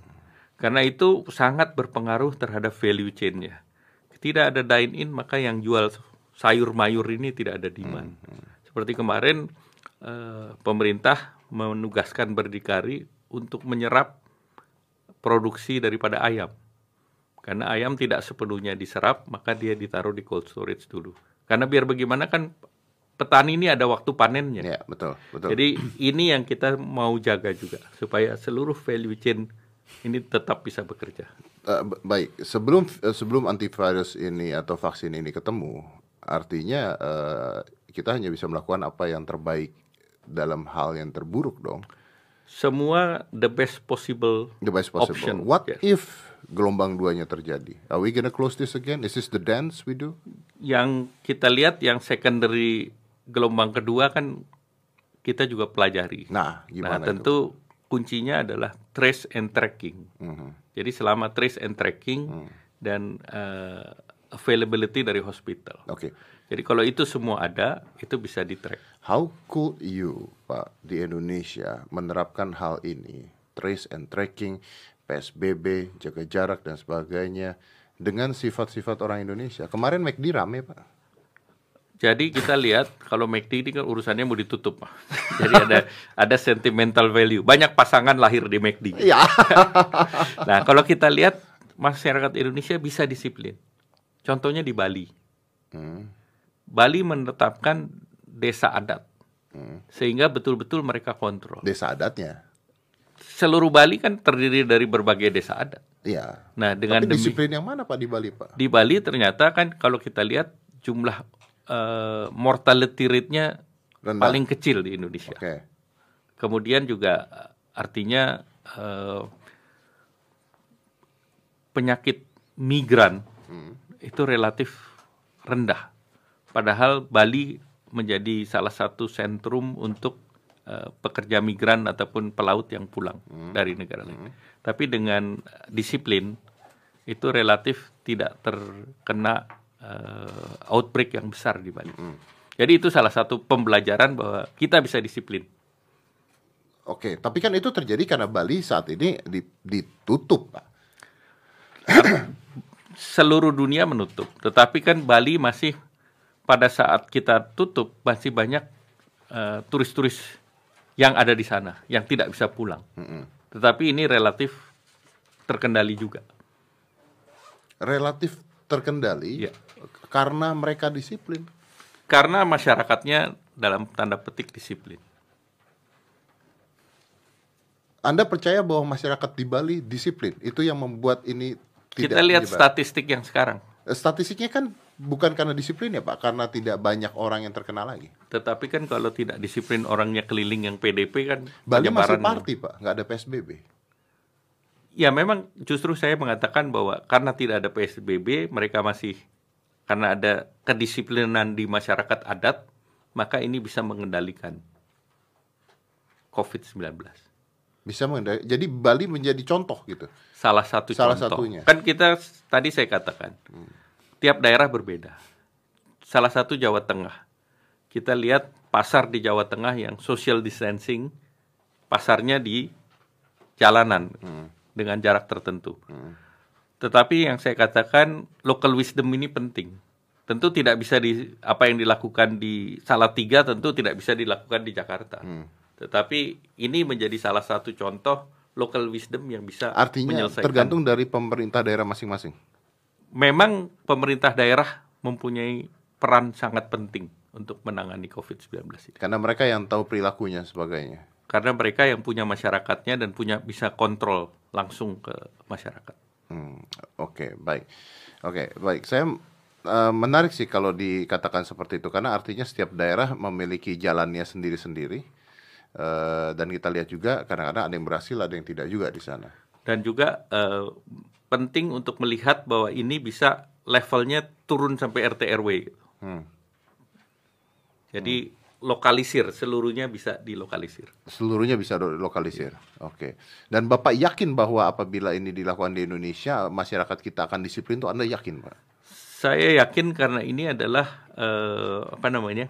Karena itu sangat berpengaruh terhadap value chain-nya. Tidak ada dine in maka yang jual sayur mayur ini tidak ada demand. Hmm, hmm. Seperti kemarin uh, pemerintah menugaskan berdikari untuk menyerap produksi daripada ayam. Karena ayam tidak sepenuhnya diserap, maka dia ditaruh di cold storage dulu. Karena biar bagaimana kan petani ini ada waktu panennya. Ya, betul, betul. Jadi ini yang kita mau jaga juga supaya seluruh value chain ini tetap bisa bekerja. Uh, baik, sebelum uh, sebelum antivirus ini atau vaksin ini ketemu, artinya uh, kita hanya bisa melakukan apa yang terbaik dalam hal yang terburuk dong. Semua the best possible. The best possible. Option. What yes. if gelombang duanya terjadi? Are we gonna close this again? Is this the dance we do? Yang kita lihat yang secondary gelombang kedua kan kita juga pelajari. Nah, gimana nah, tentu itu? kuncinya adalah trace and tracking. Mm -hmm. Jadi selama trace and tracking mm. dan uh, availability dari hospital. Oke. Okay. Jadi kalau itu semua ada, itu bisa di track. How could you, Pak, di Indonesia menerapkan hal ini, trace and tracking, PSBB, jaga jarak dan sebagainya dengan sifat-sifat orang Indonesia? Kemarin McD rame, Pak. Jadi kita lihat kalau McD ini kan urusannya mau ditutup, Pak. Jadi ada ada sentimental value. Banyak pasangan lahir di McD. Iya. nah, kalau kita lihat masyarakat Indonesia bisa disiplin. Contohnya di Bali. Hmm Bali menetapkan desa adat. Hmm. Sehingga betul-betul mereka kontrol. Desa adatnya. Seluruh Bali kan terdiri dari berbagai desa adat. Iya. Nah, dengan Tapi disiplin demi, yang mana Pak di Bali, Pak? Di Bali ternyata kan kalau kita lihat jumlah uh, mortality rate-nya paling kecil di Indonesia. Okay. Kemudian juga eh, artinya uh, penyakit migran hmm. itu relatif rendah Padahal Bali menjadi salah satu sentrum untuk uh, pekerja migran ataupun pelaut yang pulang hmm. dari negara lain. Hmm. Tapi dengan disiplin itu relatif tidak terkena uh, outbreak yang besar di Bali. Hmm. Jadi itu salah satu pembelajaran bahwa kita bisa disiplin. Oke, tapi kan itu terjadi karena Bali saat ini ditutup, Pak. Seluruh dunia menutup, tetapi kan Bali masih pada saat kita tutup masih banyak eh, turis-turis uh, yang ada di sana yang tidak bisa pulang. Mm -hmm. Tetapi ini relatif terkendali juga. Relatif terkendali ya. karena mereka disiplin. Karena masyarakatnya dalam tanda petik disiplin. Anda percaya bahwa masyarakat di Bali disiplin? Itu yang membuat ini tidak Kita lihat statistik yang sekarang. Statistiknya kan bukan karena disiplin ya Pak, karena tidak banyak orang yang terkena lagi. Tetapi kan kalau tidak disiplin orangnya keliling yang PDP kan Bali masih party Pak, nggak ada PSBB. Ya memang justru saya mengatakan bahwa karena tidak ada PSBB, mereka masih karena ada kedisiplinan di masyarakat adat, maka ini bisa mengendalikan COVID-19. Bisa mengendalikan. Jadi Bali menjadi contoh gitu. Salah satu Salah contoh. satunya. Kan kita tadi saya katakan. Hmm tiap daerah berbeda. Salah satu Jawa Tengah. Kita lihat pasar di Jawa Tengah yang social distancing, pasarnya di jalanan hmm. dengan jarak tertentu. Hmm. Tetapi yang saya katakan local wisdom ini penting. Tentu tidak bisa di apa yang dilakukan di Salatiga tentu tidak bisa dilakukan di Jakarta. Hmm. Tetapi ini menjadi salah satu contoh local wisdom yang bisa Artinya menyelesaikan. tergantung dari pemerintah daerah masing-masing memang pemerintah daerah mempunyai peran sangat penting untuk menangani COVID-19 ini. Karena mereka yang tahu perilakunya sebagainya. Karena mereka yang punya masyarakatnya dan punya bisa kontrol langsung ke masyarakat. Hmm, Oke, okay, baik. Oke, okay, baik. Saya uh, menarik sih kalau dikatakan seperti itu karena artinya setiap daerah memiliki jalannya sendiri-sendiri. Uh, dan kita lihat juga kadang-kadang ada yang berhasil, ada yang tidak juga di sana. Dan juga uh, penting untuk melihat bahwa ini bisa levelnya turun sampai RT RW. Hmm. Jadi hmm. lokalisir seluruhnya bisa dilokalisir. Seluruhnya bisa dilokalisir. Yeah. Oke. Okay. Dan Bapak yakin bahwa apabila ini dilakukan di Indonesia masyarakat kita akan disiplin itu Anda yakin, Pak? Saya yakin karena ini adalah uh, apa namanya?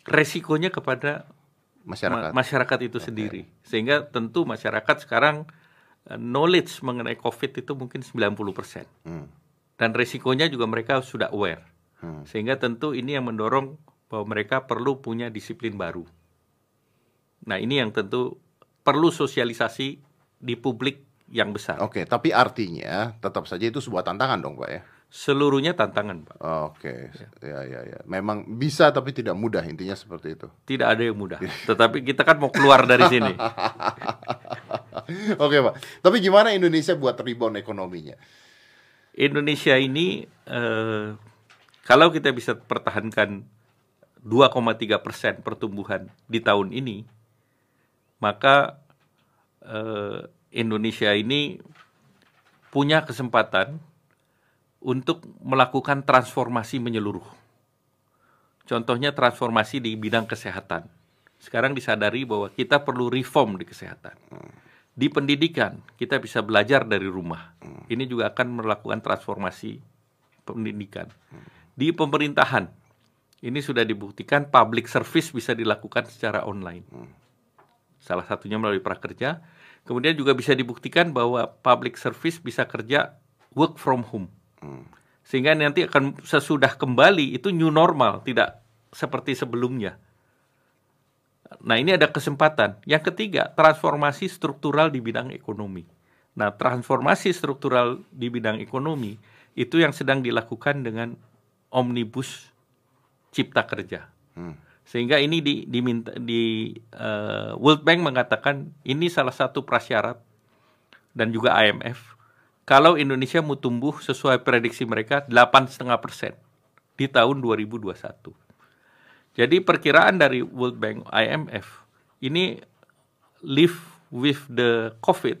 resikonya kepada masyarakat ma masyarakat itu okay. sendiri. Sehingga tentu masyarakat sekarang Eh, knowledge mengenai COVID itu mungkin 90%. Hmm. Dan resikonya juga mereka sudah aware. Hmm. Sehingga tentu ini yang mendorong bahwa mereka perlu punya disiplin baru. Nah, ini yang tentu perlu sosialisasi di publik yang besar. Oke, tapi artinya tetap saja itu sebuah tantangan dong, Pak ya. Seluruhnya tantangan, Pak. Oke, ya. ya ya ya. Memang bisa tapi tidak mudah intinya seperti itu. Tidak ada yang mudah. Tetapi kita kan mau keluar dari sini. Oke, Pak. Tapi gimana Indonesia buat rebound ekonominya? Indonesia ini eh, kalau kita bisa pertahankan 2,3 persen pertumbuhan di tahun ini, maka eh, Indonesia ini punya kesempatan untuk melakukan transformasi menyeluruh. Contohnya transformasi di bidang kesehatan. Sekarang disadari bahwa kita perlu reform di kesehatan. Di pendidikan, kita bisa belajar dari rumah. Ini juga akan melakukan transformasi pendidikan. Di pemerintahan, ini sudah dibuktikan public service bisa dilakukan secara online. Salah satunya melalui prakerja. Kemudian juga bisa dibuktikan bahwa public service bisa kerja work from home. Sehingga nanti akan sesudah kembali itu new normal, tidak seperti sebelumnya. Nah, ini ada kesempatan. Yang ketiga, transformasi struktural di bidang ekonomi. Nah, transformasi struktural di bidang ekonomi itu yang sedang dilakukan dengan omnibus cipta kerja. Hmm. Sehingga ini di, diminta di uh, World Bank mengatakan ini salah satu prasyarat dan juga IMF kalau Indonesia mau tumbuh sesuai prediksi mereka 8,5 persen di tahun 2021. Jadi perkiraan dari World Bank IMF ini live with the COVID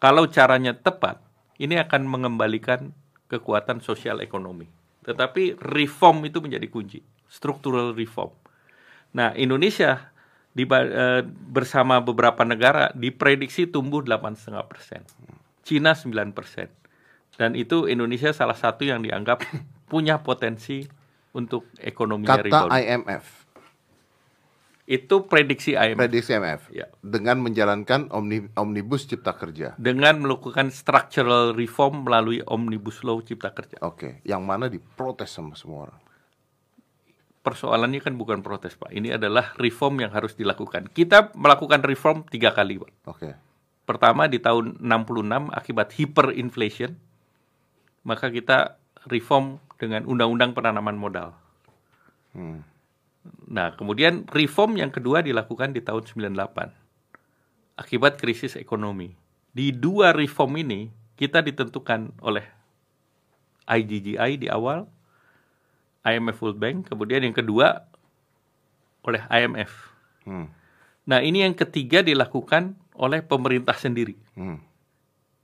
kalau caranya tepat ini akan mengembalikan kekuatan sosial ekonomi. Tetapi reform itu menjadi kunci, structural reform. Nah, Indonesia di, uh, bersama beberapa negara diprediksi tumbuh 8,5 persen, Cina 9 persen, dan itu Indonesia salah satu yang dianggap punya potensi untuk ekonomi Kata rebound. IMF. Itu prediksi IMF. Prediksi IMF. Ya. Dengan menjalankan omnibus cipta kerja. Dengan melakukan structural reform melalui omnibus law cipta kerja. Oke, yang mana diprotes sama semua orang. Persoalannya kan bukan protes pak, ini adalah reform yang harus dilakukan. Kita melakukan reform tiga kali pak. Oke. Pertama di tahun 66 akibat hyperinflation, maka kita reform dengan undang-undang penanaman modal. Hmm. Nah, kemudian reform yang kedua dilakukan di tahun 98 akibat krisis ekonomi. Di dua reform ini kita ditentukan oleh IGGI di awal, IMF World Bank, kemudian yang kedua oleh IMF. Hmm. Nah, ini yang ketiga dilakukan oleh pemerintah sendiri. Hmm.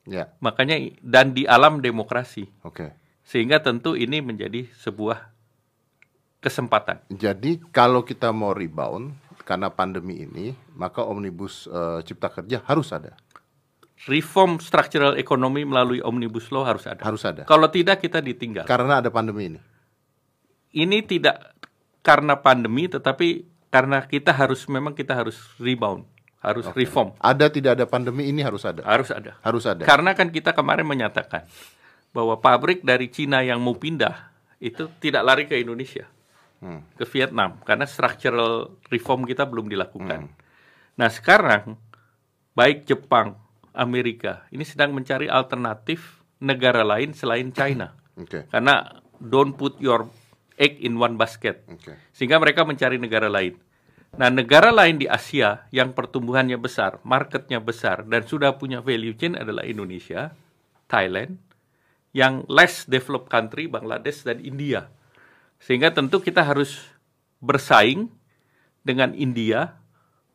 Ya. Makanya dan di alam demokrasi. Oke. Okay. Sehingga tentu ini menjadi sebuah kesempatan. Jadi kalau kita mau rebound karena pandemi ini, maka omnibus uh, cipta kerja harus ada. Reform struktural ekonomi melalui omnibus law harus ada. Harus ada. Kalau tidak kita ditinggal. Karena ada pandemi ini. Ini tidak karena pandemi, tetapi karena kita harus memang kita harus rebound, harus okay. reform. Ada tidak ada pandemi ini harus ada. Harus ada. Harus ada. Karena kan kita kemarin menyatakan bahwa pabrik dari Cina yang mau pindah itu tidak lari ke Indonesia hmm. ke Vietnam karena structural reform kita belum dilakukan. Hmm. Nah sekarang baik Jepang, Amerika ini sedang mencari alternatif negara lain selain China. Okay. Karena don't put your egg in one basket. Okay. Sehingga mereka mencari negara lain. Nah, negara lain di Asia yang pertumbuhannya besar, marketnya besar, dan sudah punya value chain adalah Indonesia, Thailand, yang less developed country, Bangladesh, dan India. Sehingga tentu kita harus bersaing dengan India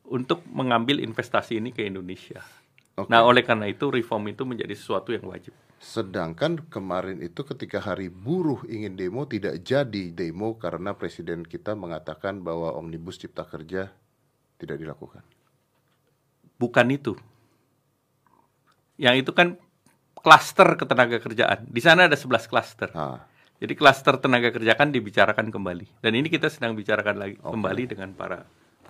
untuk mengambil investasi ini ke Indonesia. Okay. Nah, oleh karena itu reform itu menjadi sesuatu yang wajib. Sedangkan kemarin itu ketika hari buruh ingin demo tidak jadi demo karena presiden kita mengatakan bahwa omnibus cipta kerja tidak dilakukan. Bukan itu. Yang itu kan klaster ketenaga kerjaan. Di sana ada 11 klaster. Ah. Jadi klaster tenaga kerja kan dibicarakan kembali. Dan ini kita sedang bicarakan lagi okay. kembali dengan para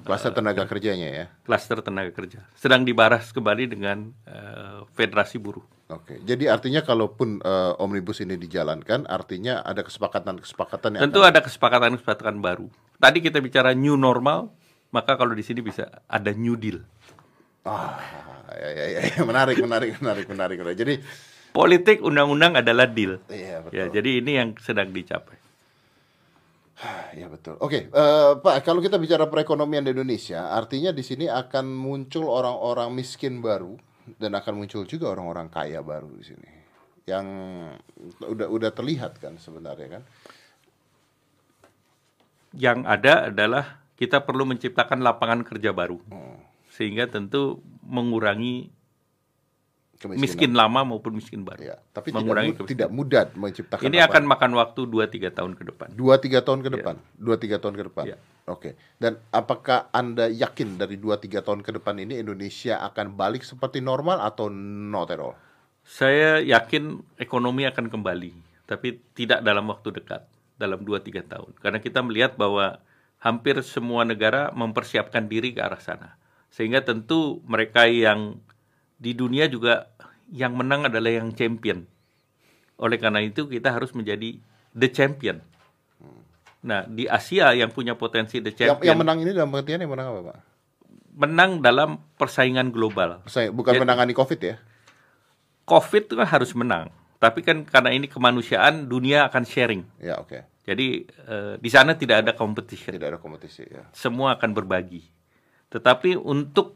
klaster uh, tenaga kerjanya ya. Klaster tenaga kerja sedang dibahas kembali dengan uh, federasi buruh. Oke, jadi artinya kalaupun uh, omnibus ini dijalankan, artinya ada kesepakatan-kesepakatan yang tentu akan... ada kesepakatan-kesepakatan baru. Tadi kita bicara new normal, maka kalau di sini bisa ada new deal. Ah, ya, ya, ya, ya. menarik, menarik, menarik, menarik. Jadi politik undang-undang adalah deal. Iya, betul. Ya, jadi ini yang sedang dicapai. Ya betul. Oke, uh, Pak, kalau kita bicara perekonomian di Indonesia, artinya di sini akan muncul orang-orang miskin baru dan akan muncul juga orang-orang kaya baru di sini yang udah udah terlihat kan sebenarnya kan yang ada adalah kita perlu menciptakan lapangan kerja baru hmm. Sehingga tentu mengurangi miskin lama maupun miskin baru. Ya, tapi mengurangi tidak, tidak mudah menciptakan. Ini akan makan waktu 2-3 tahun ke depan. 2-3 tahun ke ya. depan. 2-3 tahun ke depan. Ya. Oke. Dan apakah Anda yakin dari 2-3 tahun ke depan ini Indonesia akan balik seperti normal atau not at all? Saya yakin ekonomi akan kembali, tapi tidak dalam waktu dekat, dalam 2-3 tahun. Karena kita melihat bahwa hampir semua negara mempersiapkan diri ke arah sana. Sehingga tentu mereka yang di dunia juga yang menang adalah yang champion. Oleh karena itu kita harus menjadi the champion. Nah, di Asia yang punya potensi the champion. Yang, yang menang ini dalam pengertian yang menang apa, Pak? Menang dalam persaingan global. Bukan Jadi, menangani Covid ya? Covid itu kan harus menang. Tapi kan karena ini kemanusiaan, dunia akan sharing. Ya, oke. Okay. Jadi uh, di sana tidak ada competition. Tidak ada kompetisi, ya. Semua akan berbagi. Tetapi untuk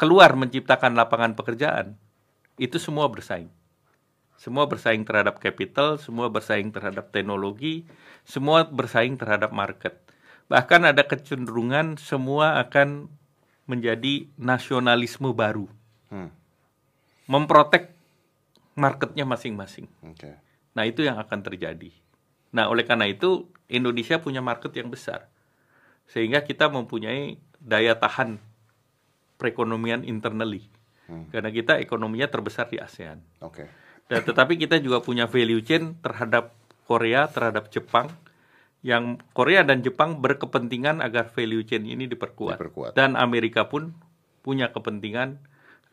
keluar menciptakan lapangan pekerjaan, itu semua bersaing. Semua bersaing terhadap capital, semua bersaing terhadap teknologi, semua bersaing terhadap market. Bahkan ada kecenderungan semua akan menjadi nasionalisme baru. Hmm. Memprotek marketnya masing-masing. Okay. Nah itu yang akan terjadi. Nah oleh karena itu Indonesia punya market yang besar. Sehingga kita mempunyai daya tahan perekonomian internally. Hmm. Karena kita ekonominya terbesar di ASEAN. Oke. Okay. Dan tetapi kita juga punya value chain terhadap Korea, terhadap Jepang yang Korea dan Jepang berkepentingan agar value chain ini diperkuat. diperkuat. Dan Amerika pun punya kepentingan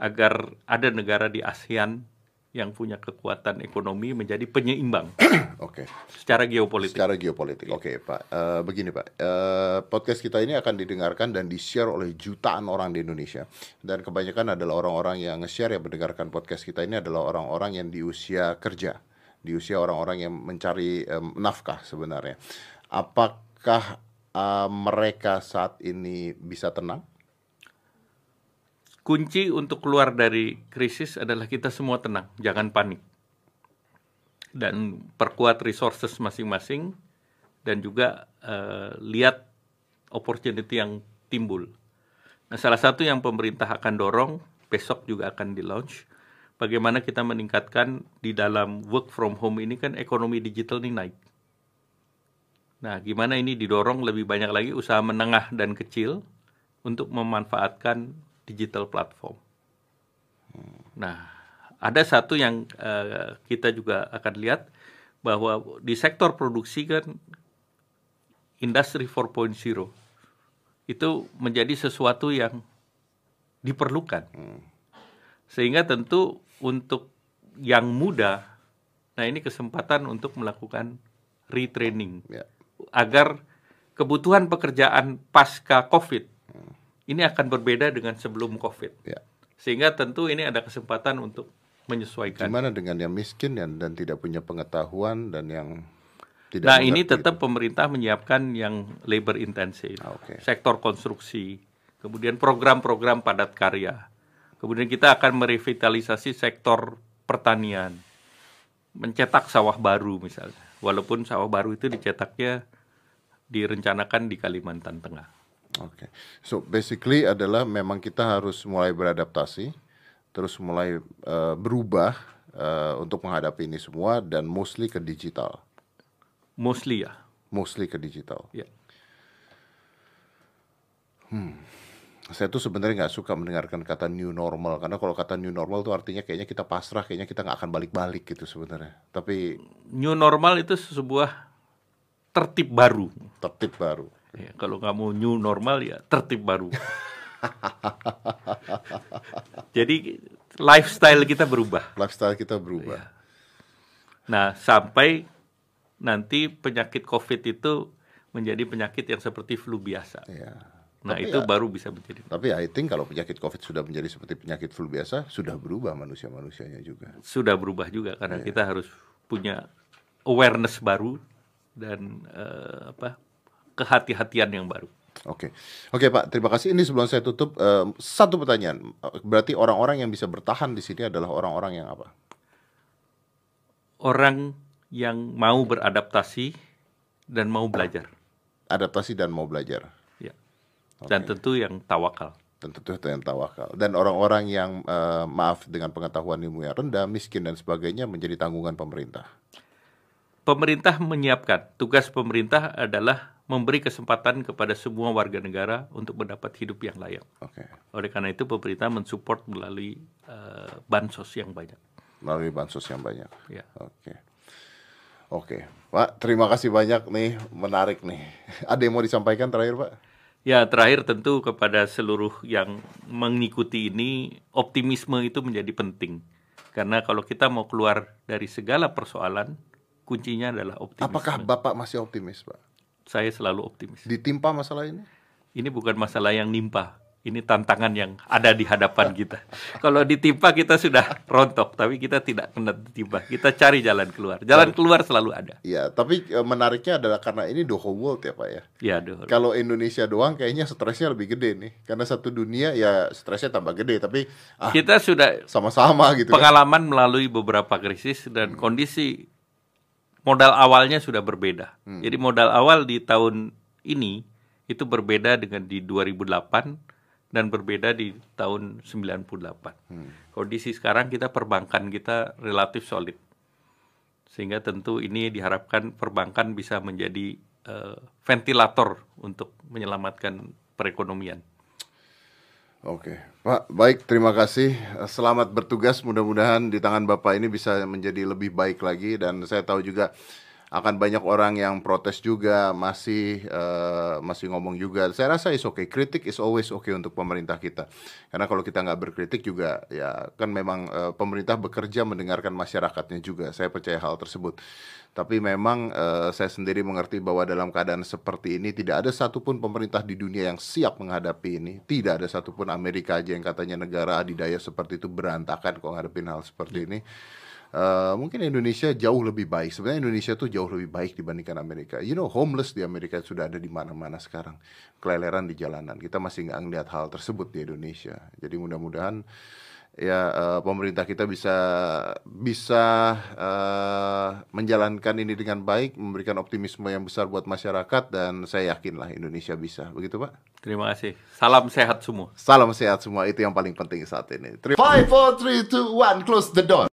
agar ada negara di ASEAN yang punya kekuatan ekonomi menjadi penyeimbang. Oke. Okay. Secara geopolitik. Secara geopolitik. Oke, okay, Pak. Uh, begini, Pak. Uh, podcast kita ini akan didengarkan dan di-share oleh jutaan orang di Indonesia. Dan kebanyakan adalah orang-orang yang nge-share yang mendengarkan podcast kita ini adalah orang-orang yang di usia kerja, di usia orang-orang yang mencari um, nafkah sebenarnya. Apakah uh, mereka saat ini bisa tenang? Kunci untuk keluar dari krisis adalah kita semua tenang, jangan panik. Dan perkuat resources masing-masing dan juga uh, lihat opportunity yang timbul. Nah, salah satu yang pemerintah akan dorong besok juga akan di-launch bagaimana kita meningkatkan di dalam work from home ini kan ekonomi digital ini naik. Nah, gimana ini didorong lebih banyak lagi usaha menengah dan kecil untuk memanfaatkan digital platform. Nah, ada satu yang uh, kita juga akan lihat bahwa di sektor produksi kan industri 4.0 itu menjadi sesuatu yang diperlukan. Sehingga tentu untuk yang muda, nah ini kesempatan untuk melakukan retraining ya. agar kebutuhan pekerjaan pasca COVID ini akan berbeda dengan sebelum COVID. Ya. Sehingga tentu ini ada kesempatan untuk menyesuaikan. Gimana dengan yang miskin dan, dan tidak punya pengetahuan dan yang tidak Nah, ini tetap itu. pemerintah menyiapkan yang labor intensif, ah, okay. sektor konstruksi, kemudian program-program padat karya. Kemudian kita akan merevitalisasi sektor pertanian, mencetak sawah baru misalnya. Walaupun sawah baru itu dicetaknya direncanakan di Kalimantan Tengah. Oke, okay. so basically adalah memang kita harus mulai beradaptasi, terus mulai uh, berubah uh, untuk menghadapi ini semua dan mostly ke digital. Mostly ya. Mostly ke digital. Ya. Hmm. Saya tuh sebenarnya nggak suka mendengarkan kata new normal karena kalau kata new normal tuh artinya kayaknya kita pasrah, kayaknya kita nggak akan balik-balik gitu sebenarnya. Tapi new normal itu sebuah tertib baru. Tertib baru Ya, kalau nggak mau new normal ya tertib baru. Jadi lifestyle kita berubah. Lifestyle kita berubah. Ya. Nah, sampai nanti penyakit COVID itu menjadi penyakit yang seperti flu biasa. Ya. Nah, tapi itu ya, baru bisa menjadi. Tapi I think kalau penyakit COVID sudah menjadi seperti penyakit flu biasa, sudah berubah manusia-manusianya juga. Sudah berubah juga karena ya. kita harus punya awareness baru dan uh, apa? Kehati-hatian yang baru. Oke, okay. oke okay, Pak, terima kasih. Ini sebelum saya tutup uh, satu pertanyaan. Berarti orang-orang yang bisa bertahan di sini adalah orang-orang yang apa? Orang yang mau beradaptasi dan mau belajar. Adaptasi dan mau belajar. Ya. Okay. Dan tentu yang tawakal. Dan tentu yang tawakal. Dan orang-orang yang uh, maaf dengan pengetahuan ilmu yang rendah, miskin dan sebagainya menjadi tanggungan pemerintah. Pemerintah menyiapkan. Tugas pemerintah adalah memberi kesempatan kepada semua warga negara untuk mendapat hidup yang layak. Okay. Oleh karena itu pemerintah mensupport melalui uh, bansos yang banyak. Melalui bansos yang banyak. Ya. Oke. Okay. Oke, okay. Pak, terima kasih banyak nih, menarik nih. Ada yang mau disampaikan terakhir, Pak? Ya, terakhir tentu kepada seluruh yang mengikuti ini, optimisme itu menjadi penting. Karena kalau kita mau keluar dari segala persoalan, kuncinya adalah optimisme. Apakah Bapak masih optimis, Pak? Saya selalu optimis. Ditimpa masalah ini? Ini bukan masalah yang nimpa. Ini tantangan yang ada di hadapan kita. Kalau ditimpa kita sudah rontok, tapi kita tidak kena ditimpa. Kita cari jalan keluar. Jalan keluar selalu ada. Iya, tapi e, menariknya adalah karena ini the whole world ya Pak ya. Iya, Kalau Indonesia doang kayaknya stresnya lebih gede nih. Karena satu dunia ya stresnya tambah gede, tapi ah, kita sudah sama-sama gitu. Kan. Pengalaman kan? melalui beberapa krisis dan hmm. kondisi modal awalnya sudah berbeda. Hmm. Jadi modal awal di tahun ini itu berbeda dengan di 2008 dan berbeda di tahun 98. Hmm. Kondisi sekarang kita perbankan kita relatif solid. Sehingga tentu ini diharapkan perbankan bisa menjadi uh, ventilator untuk menyelamatkan perekonomian. Oke, Pak, baik, terima kasih. Selamat bertugas. Mudah-mudahan di tangan Bapak ini bisa menjadi lebih baik lagi. Dan saya tahu juga akan banyak orang yang protes juga, masih uh, masih ngomong juga. Saya rasa is okay. Kritik is always okay untuk pemerintah kita. Karena kalau kita nggak berkritik juga, ya kan memang uh, pemerintah bekerja mendengarkan masyarakatnya juga. Saya percaya hal tersebut. Tapi memang uh, saya sendiri mengerti bahwa dalam keadaan seperti ini tidak ada satupun pemerintah di dunia yang siap menghadapi ini. Tidak ada satupun Amerika aja yang katanya negara adidaya seperti itu berantakan kok ngadepin hal seperti ini. Uh, mungkin Indonesia jauh lebih baik. Sebenarnya Indonesia tuh jauh lebih baik dibandingkan Amerika. You know, homeless di Amerika sudah ada di mana-mana sekarang. Keleleran di jalanan. Kita masih nggak ngeliat hal tersebut di Indonesia. Jadi mudah-mudahan ya uh, pemerintah kita bisa bisa uh, menjalankan ini dengan baik, memberikan optimisme yang besar buat masyarakat dan saya yakinlah Indonesia bisa. Begitu, Pak? Terima kasih. Salam sehat semua. Salam sehat semua itu yang paling penting saat ini. Five, four, three, two, one, close the door.